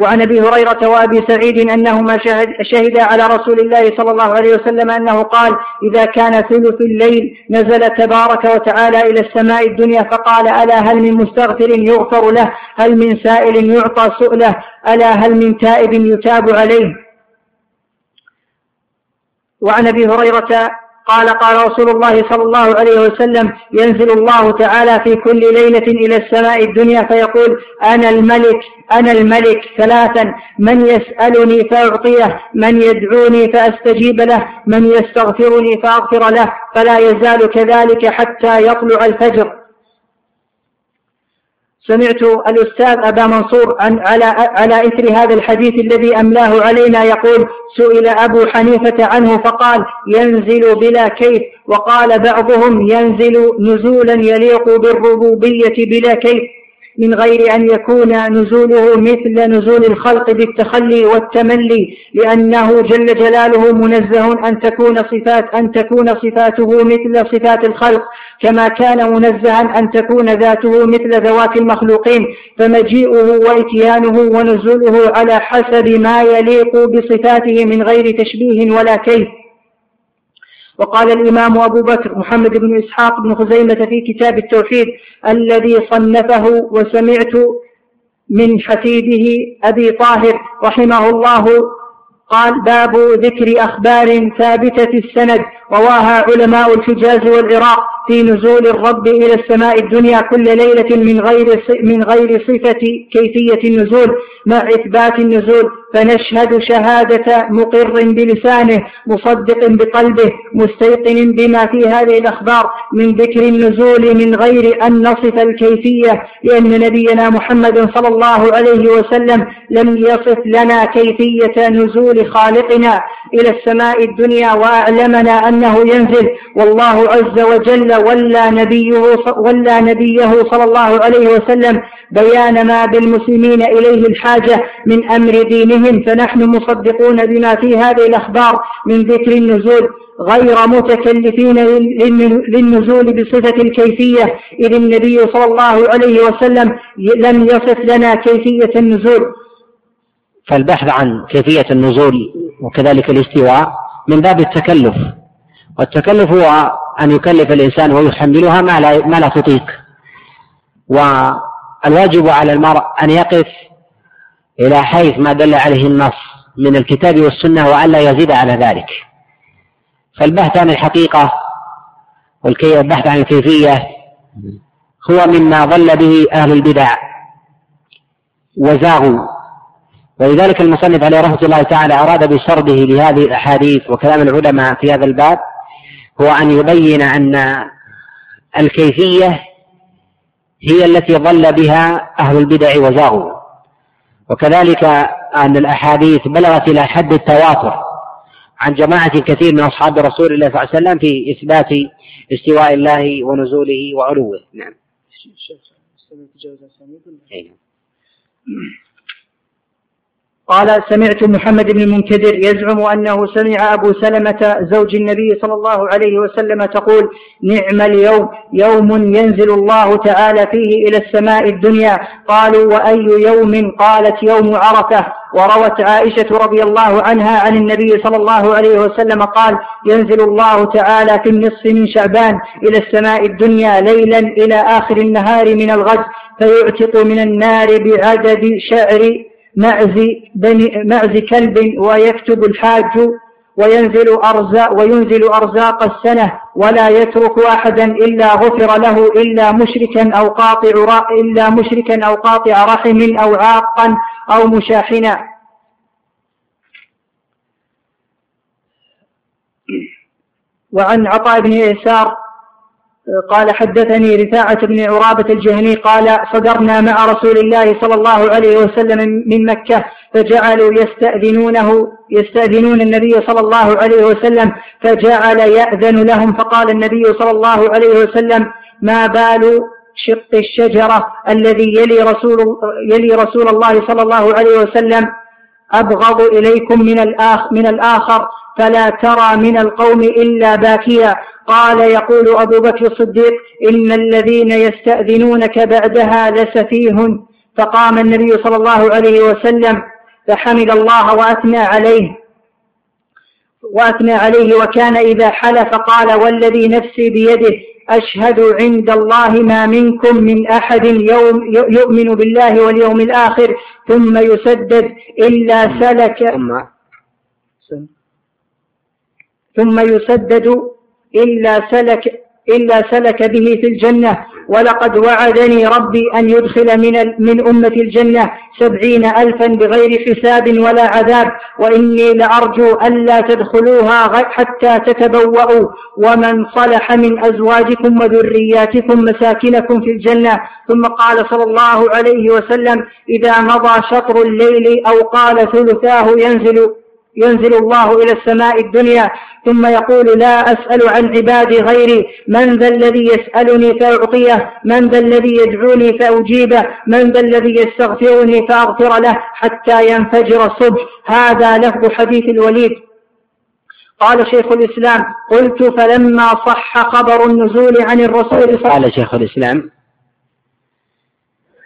[SPEAKER 2] وعن أبي هريرة وأبي سعيد أنهما شهد شهدا على رسول الله صلى الله عليه وسلم أنه قال إذا كان ثلث الليل نزل تبارك وتعالى إلى السماء الدنيا فقال ألا هل من مستغفر يغفر له؟ هل من سائل يعطى سؤله؟ ألا هل من تائب يتاب عليه؟ وعن أبي هريرة قال قال رسول الله صلى الله عليه وسلم ينزل الله تعالى في كل ليلة إلى السماء الدنيا فيقول أنا الملك أنا الملك ثلاثا من يسألني فأعطيه من يدعوني فأستجيب له من يستغفرني فأغفر له فلا يزال كذلك حتى يطلع الفجر. سمعت الأستاذ أبا منصور عن على على إثر هذا الحديث الذي أملاه علينا يقول سئل أبو حنيفة عنه فقال ينزل بلا كيف. وقال بعضهم ينزل نزولا يليق بالربوبية بلا كيف. من غير أن يكون نزوله مثل نزول الخلق بالتخلي والتملي لأنه جل جلاله منزه أن تكون صفات أن تكون صفاته مثل صفات الخلق كما كان منزها أن تكون ذاته مثل ذوات المخلوقين. فمجيئه وإتيانه ونزوله على حسب ما يليق بصفاته من غير تشبيه ولا كيف. وقال الإمام أبو بكر محمد بن إسحاق بن خزيمة في كتاب التوحيد الذي صنفه وسمعت من حفيده أبي طاهر رحمه الله قال باب ذكر أخبار ثابتة السند رواها علماء الحجاز والعراق في نزول الرب إلى السماء الدنيا كل ليلة من غير من غير صفة كيفية النزول. مع إثبات النزول فنشهد شهادة مقر بلسانه مصدق بقلبه مستيقن بما في هذه الأخبار من ذكر النزول من غير أن نصف الكيفية لأن نبينا محمد صلى الله عليه وسلم لم يصف لنا كيفية نزول خالقنا إلى السماء الدنيا وأعلمنا أنه ينزل. والله عز وجل ولى نبيه ولى نبيه صلى الله عليه وسلم بيان ما بالمسلمين إليه الحاجة من أمر دينهم فنحن مصدقون بما في هذه الأخبار من ذكر النزول غير متكلفين للنزول بصفة الكيفية إذ النبي صلى الله عليه وسلم لم يصف لنا كيفية النزول.
[SPEAKER 1] فالبحث عن كيفية النزول وكذلك الاستواء من باب التكلف والتكلف هو أن يكلف الإنسان ويحملها ما لا ما لا تطيق. والواجب على المرء أن يقف إلى حيث ما دل عليه النص من الكتاب والسنة وألا يزيد على ذلك. فالبحث عن الحقيقة والبحث عن الكيفية هو مما ضل به أهل البدع وزاغوا. ولذلك المصنف عليه رحمة الله تعالى أراد بسرده لهذه الأحاديث وكلام العلماء في هذا الباب هو أن يبين أن الكيفية هي التي ضل بها أهل البدع وزاغوا. وكذلك أن الأحاديث بلغت إلى حد التواتر عن جماعة كثير من أصحاب رسول الله صلى الله عليه وسلم في إثبات استواء الله ونزوله وعلوه نعم
[SPEAKER 2] قال سمعت محمد بن المنكدر يزعم أنه سمع أبو سلمة زوج النبي صلى الله عليه وسلم تقول نعم اليوم يوم ينزل الله تعالى فيه إلى السماء الدنيا. قالوا وأي يوم؟ قالت يوم عرفة. وروت عائشة رضي الله عنها عن النبي صلى الله عليه وسلم قال ينزل الله تعالى في النصف من شعبان إلى السماء الدنيا ليلا إلى آخر النهار من الغد فيعتق من النار بعدد شعر معز, بني معز كلب ويكتب الحاج وينزل أرزاق وينزل أرزاق السنة ولا يترك أحدا إلا غفر له إلا مشركا أو قاطع إلا مشركا أو قاطع رحم أو عاقا أو مشاحنا. وعن عطاء بن يسار قال حدثني رفاعة بن عرابة الجهني قال صدرنا مع رسول الله صلى الله عليه وسلم من مكة فجعلوا يستأذنونه يستأذنون النبي صلى الله عليه وسلم فجعل يأذن لهم فقال النبي صلى الله عليه وسلم ما بال شق الشجرة الذي يلي رسول يلي رسول الله صلى الله عليه وسلم أبغض إليكم من الآخر من الآخر فلا ترى من القوم إلا باكيا. قال يقول أبو بكر الصديق إن الذين يستأذنونك بعدها لسفيه. فقام النبي صلى الله عليه وسلم فحمد الله وأثنى عليه وأثنى عليه وكان إذا حلف قال والذي نفسي بيده أشهد عند الله ما منكم من أحد يوم يؤمن بالله واليوم الآخر ثم يسدد إلا سلك. ثم يسدد إلا سلك إلا سلك به في الجنة. ولقد وعدني ربي أن يدخل من, من أمة الجنة سبعين ألفا بغير حساب ولا عذاب. وإني لأرجو ألا تدخلوها حتى تتبوأوا. ومن صلح من أزواجكم وذرياتكم مساكنكم في الجنة. ثم قال صلى الله عليه وسلم إذا مضى شطر الليل أو قال ثلثاه ينزل ينزل الله إلى السماء الدنيا ثم يقول لا أسأل عن عبادي غيري. من ذا الذي يسألني فأعطيه؟ من ذا الذي يدعوني فأجيبه؟ من ذا الذي يستغفرني فأغفر له حتى ينفجر الصبح؟ هذا لفظ حديث الوليد. قال شيخ الإسلام قلت فلما صح خبر النزول عن الرسول
[SPEAKER 1] قال شيخ الإسلام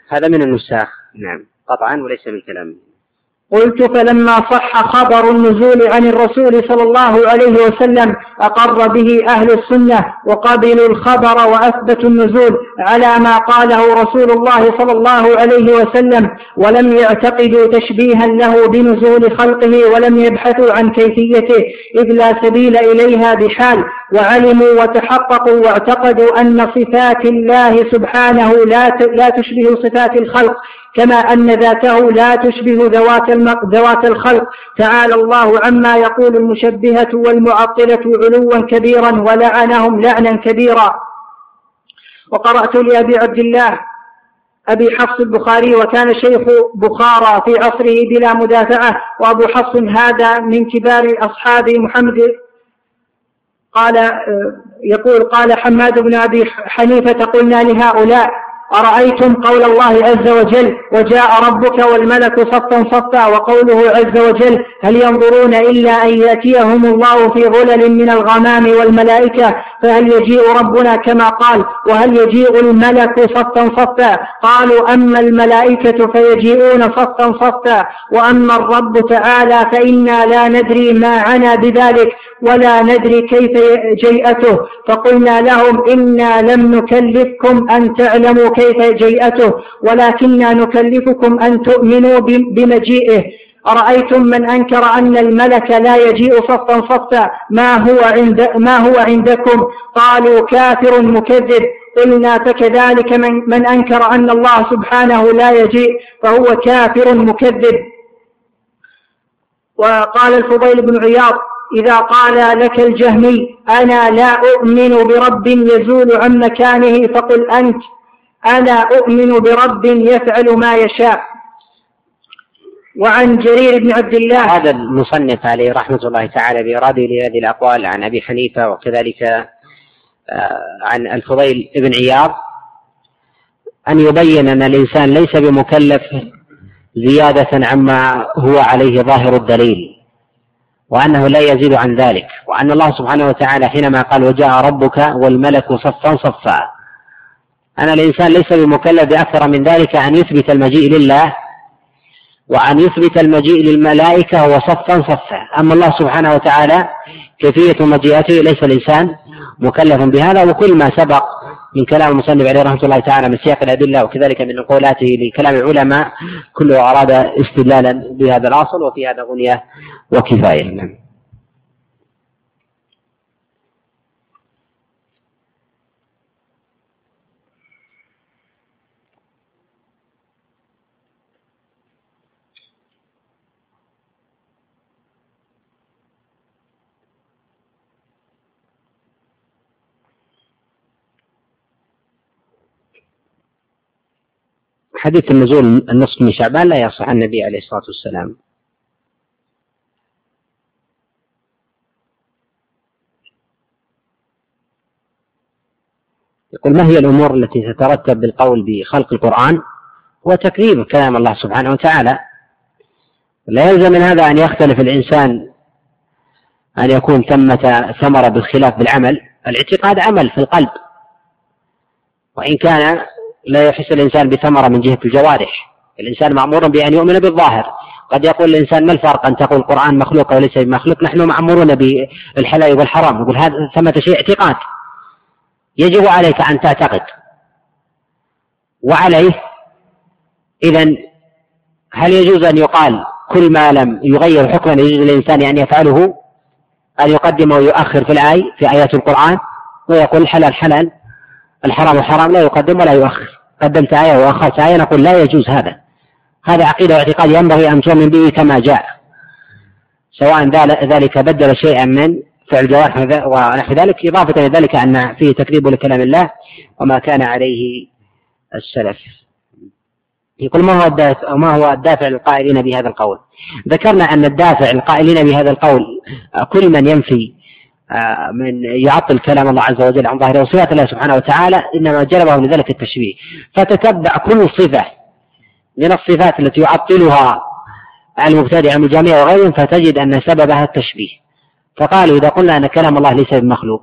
[SPEAKER 1] هذا من النساخ. نعم. قطعا وليس من كلامه.
[SPEAKER 2] قلت فلما صح خبر النزول عن الرسول صلى الله عليه وسلم أقر به أهل السنة وقبلوا الخبر وأثبتوا النزول على ما قاله رسول الله صلى الله عليه وسلم ولم يعتقدوا تشبيها له بنزول خلقه ولم يبحثوا عن كيفيته إذ لا سبيل إليها بحال وعلموا وتحققوا واعتقدوا أن صفات الله سبحانه لا تشبه صفات الخلق كما أن ذاته لا تشبه ذوات ذوات الخلق. تعالى الله عما يقول المشبهة والمعطلة علوا كبيرا ولعنهم لعنا كبيرا. وقرأت لأبي عبد الله أبي حفص البخاري وكان شيخ بخارى في عصره بلا مدافعة. وأبو حفص هذا من كبار أصحاب محمد. قال يقول قال حماد بن أبي حنيفة قلنا لهؤلاء أرأيتم قول الله عز وجل وجاء ربك والملك صفا صفا وقوله عز وجل هل ينظرون إلا أن يأتيهم الله في ظلل من الغمام والملائكة فهل يجيء ربنا كما قال وهل يجيء الملك صفا صفا قالوا أما الملائكة فيجيئون صفا صفا وأما الرب تعالى فإنا لا ندري ما عنا بذلك ولا ندري كيف جيئته فقلنا لهم إنا لم نكلفكم أن تعلموا كيف جيئته ولكننا نكلفكم أن تؤمنوا بمجيئه. أرأيتم من أنكر أن الملك لا يجيء صفا صفا ما هو عند ما هو عندكم؟ قالوا كافر مكذب. قلنا فكذلك من, من أنكر أن الله سبحانه لا يجيء فهو كافر مكذب. وقال الفضيل بن عياض إذا قال لك الجهمي أنا لا أؤمن برب يزول عن مكانه فقل أنت. أنا أؤمن برب يفعل ما يشاء. وعن جرير بن عبد الله.
[SPEAKER 1] هذا المصنف عليه رحمة الله تعالى بإرادة لهذه الأقوال عن أبي حنيفة وكذلك آه، عن الفضيل بن عياض. أن يبين أن الإنسان ليس بمكلف زيادة عما هو عليه ظاهر الدليل وأنه لا يزيد عن ذلك وأن الله سبحانه وتعالى حينما قال وجاء ربك والملك صفا صفا. أن الإنسان ليس بمكلف بأكثر من ذلك أن يثبت المجيء لله وأن يثبت المجيء للملائكة هو صفا صفا. أما الله سبحانه وتعالى كيفية مجيئته ليس الإنسان مكلف بهذا وكل ما سبق من كلام المصنف عليه رحمة الله تعالى من سياق الأدلة وكذلك من نقولاته لكلام العلماء كله أراد استدلالا بهذا الأصل وفي هذا غنية وكفاية نعم. حديث النزول النصف من شعبان لا يصح عن النبي عليه الصلاة والسلام. يقول ما هي الأمور التي تترتب بالقول بخلق القرآن هو تكذيب كلام الله سبحانه وتعالى؟ لا يلزم من هذا أن يختلف الإنسان أن يكون ثمة ثمرة بالخلاف بالعمل. الاعتقاد عمل في القلب. وإن كان لا يحس الإنسان بثمرة من جهة الجوارح. الإنسان مأمور بأن يؤمن بالظاهر. قد يقول الإنسان ما الفرق أن تقول القرآن مخلوق وليس بمخلوق؟ نحن مأمورون بالحلال والحرام. يقول هذا ثمة شيء اعتقاد. يجب عليك أن تعتقد. وعليه إذا هل يجوز أن يقال كل ما لم يغير حكما يجوز للإنسان أن يفعله؟ أن يقدم ويؤخر في الآية في آيات القرآن ويقول الحلال حلال؟ الحرام حرام لا يقدم ولا يؤخر. قدمت آية وأخرت آية نقول لا يجوز هذا. هذا عقيدة واعتقاد ينبغي أن تؤمن به كما جاء. سواء ذلك بدل شيئا من فعل الجوارح ونحو ذلك إضافة إلى ذلك أن فيه تكذيب لكلام الله وما كان عليه السلف. يقول ما هو الدافع ما هو الدافع للقائلين بهذا القول؟ ذكرنا أن الدافع للقائلين بهذا القول كل من ينفي من يعطل كلام الله عز وجل عن ظاهره وصفات الله سبحانه وتعالى إنما جلبه لذلك التشبيه. فتتبع كل صفة من الصفات التي يعطلها المبتدع من الجامعة وغيرهم فتجد أن سببها التشبيه. فقالوا إذا قلنا أن كلام الله ليس بمخلوق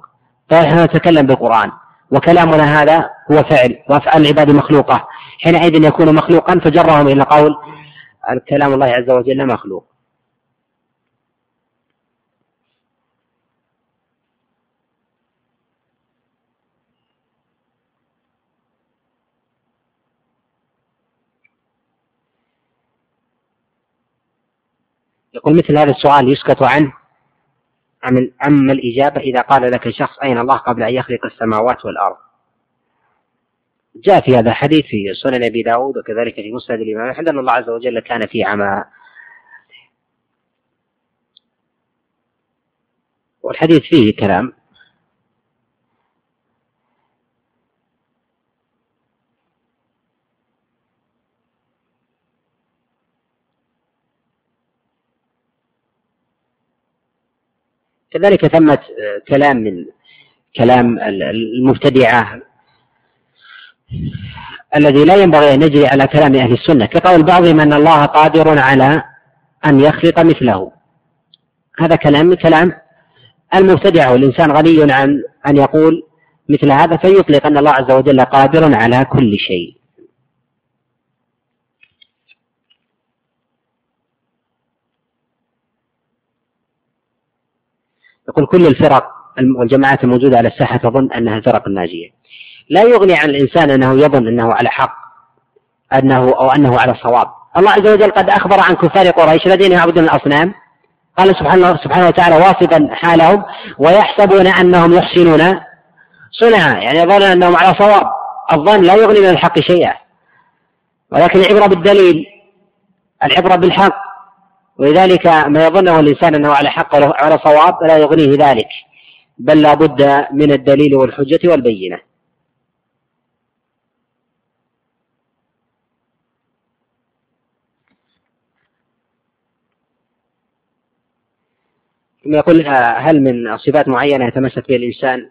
[SPEAKER 1] فنحن نتكلم بالقرآن وكلامنا هذا هو فعل وأفعال العباد مخلوقة. حينئذ يكون مخلوقا فجرهم إلى قول كلام الله عز وجل مخلوق. يقول مثل هذا السؤال يسكت عنه أما الإجابة إذا قال لك شخص أين الله قبل أن يخلق السماوات والأرض؟ جاء في هذا الحديث في سنن أبي داود وكذلك في مسند الإمام أحمد أن الله عز وجل كان في عمى. والحديث فيه كلام كذلك ثمة كلام من كلام المبتدعة الذي لا ينبغي أن يجري على كلام أهل السنة. كقول بعضهم أن الله قادر على أن يخلق مثله. هذا كلام من كلام المبتدع. والإنسان غني عن أن يقول مثل هذا فيطلق أن الله عز وجل قادر على كل شيء. يقول كل الفرق والجماعات الموجودة على الساحة تظن أنها الفرق الناجية. لا يغني عن الإنسان أنه يظن أنه على حق أنه أو أنه على صواب. الله عز وجل قد أخبر عن كفار قريش الذين يعبدون الأصنام. قال سبحانه سبحانه وتعالى واصفا حالهم ويحسبون أنهم يحسنون صنعا. يعني يظن أنهم على صواب. الظن لا يغني من الحق شيئا. ولكن العبرة بالدليل العبرة بالحق ولذلك ما يظنه الإنسان أنه على حق على صواب لا يغنيه ذلك بل لا بد من الدليل والحجة والبينة. ثم يقول هل من صفات معينة يتمسك بها الإنسان؟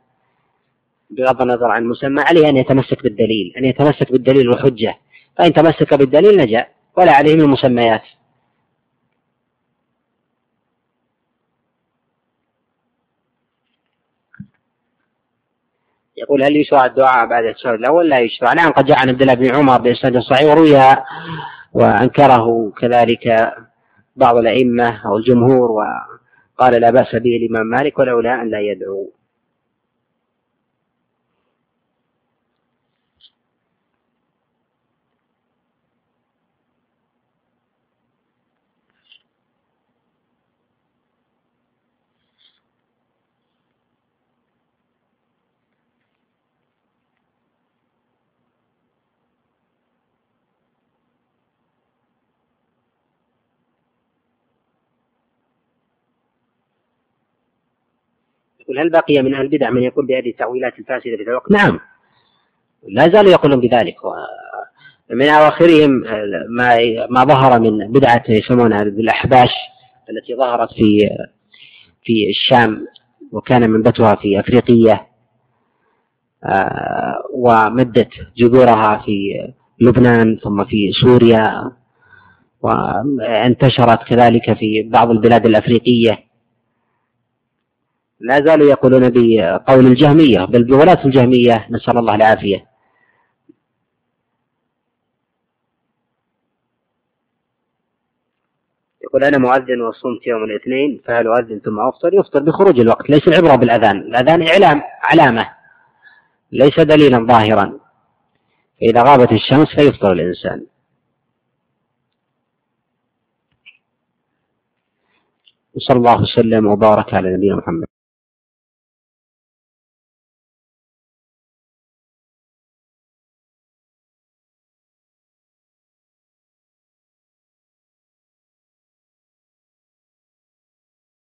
[SPEAKER 1] بغض النظر عن المسمى عليه أن يتمسك بالدليل أن يتمسك بالدليل والحجة. فإن تمسك بالدليل نجا ولا عليه من المسميات. يقول هل يشرع الدعاء بعد التشهد الأول؟ لا يشرع، نعم قد جاء عن عبد الله بن عمر بإسناد صحيح وروي وأنكره كذلك بعض الأئمة أو الجمهور وقال لا بأس به الإمام مالك ولولا أن لا يدعو يقول هل بقي من أهل البدع من يقول بهذه التأويلات الفاسدة في الوقت؟ نعم. لا زالوا يقولون بذلك. من أواخرهم ما ما ظهر من بدعة يسمونها الأحباش التي ظهرت في في الشام وكان منبتها في أفريقية آه، ومدت جذورها في لبنان ثم في سوريا وانتشرت كذلك في بعض البلاد الأفريقية. لا زالوا يقولون بقول الجهمية بل بولاة الجهمية نسأل الله العافية. يقول أنا مؤذن وصمت يوم الاثنين فهل أؤذن ثم أفطر؟ يفطر بخروج الوقت ليس العبرة بالأذان. الأذان إعلام علامة ليس دليلا ظاهرا. فإذا غابت الشمس فيفطر الإنسان. وصلى الله وسلم وبارك على نبينا محمد.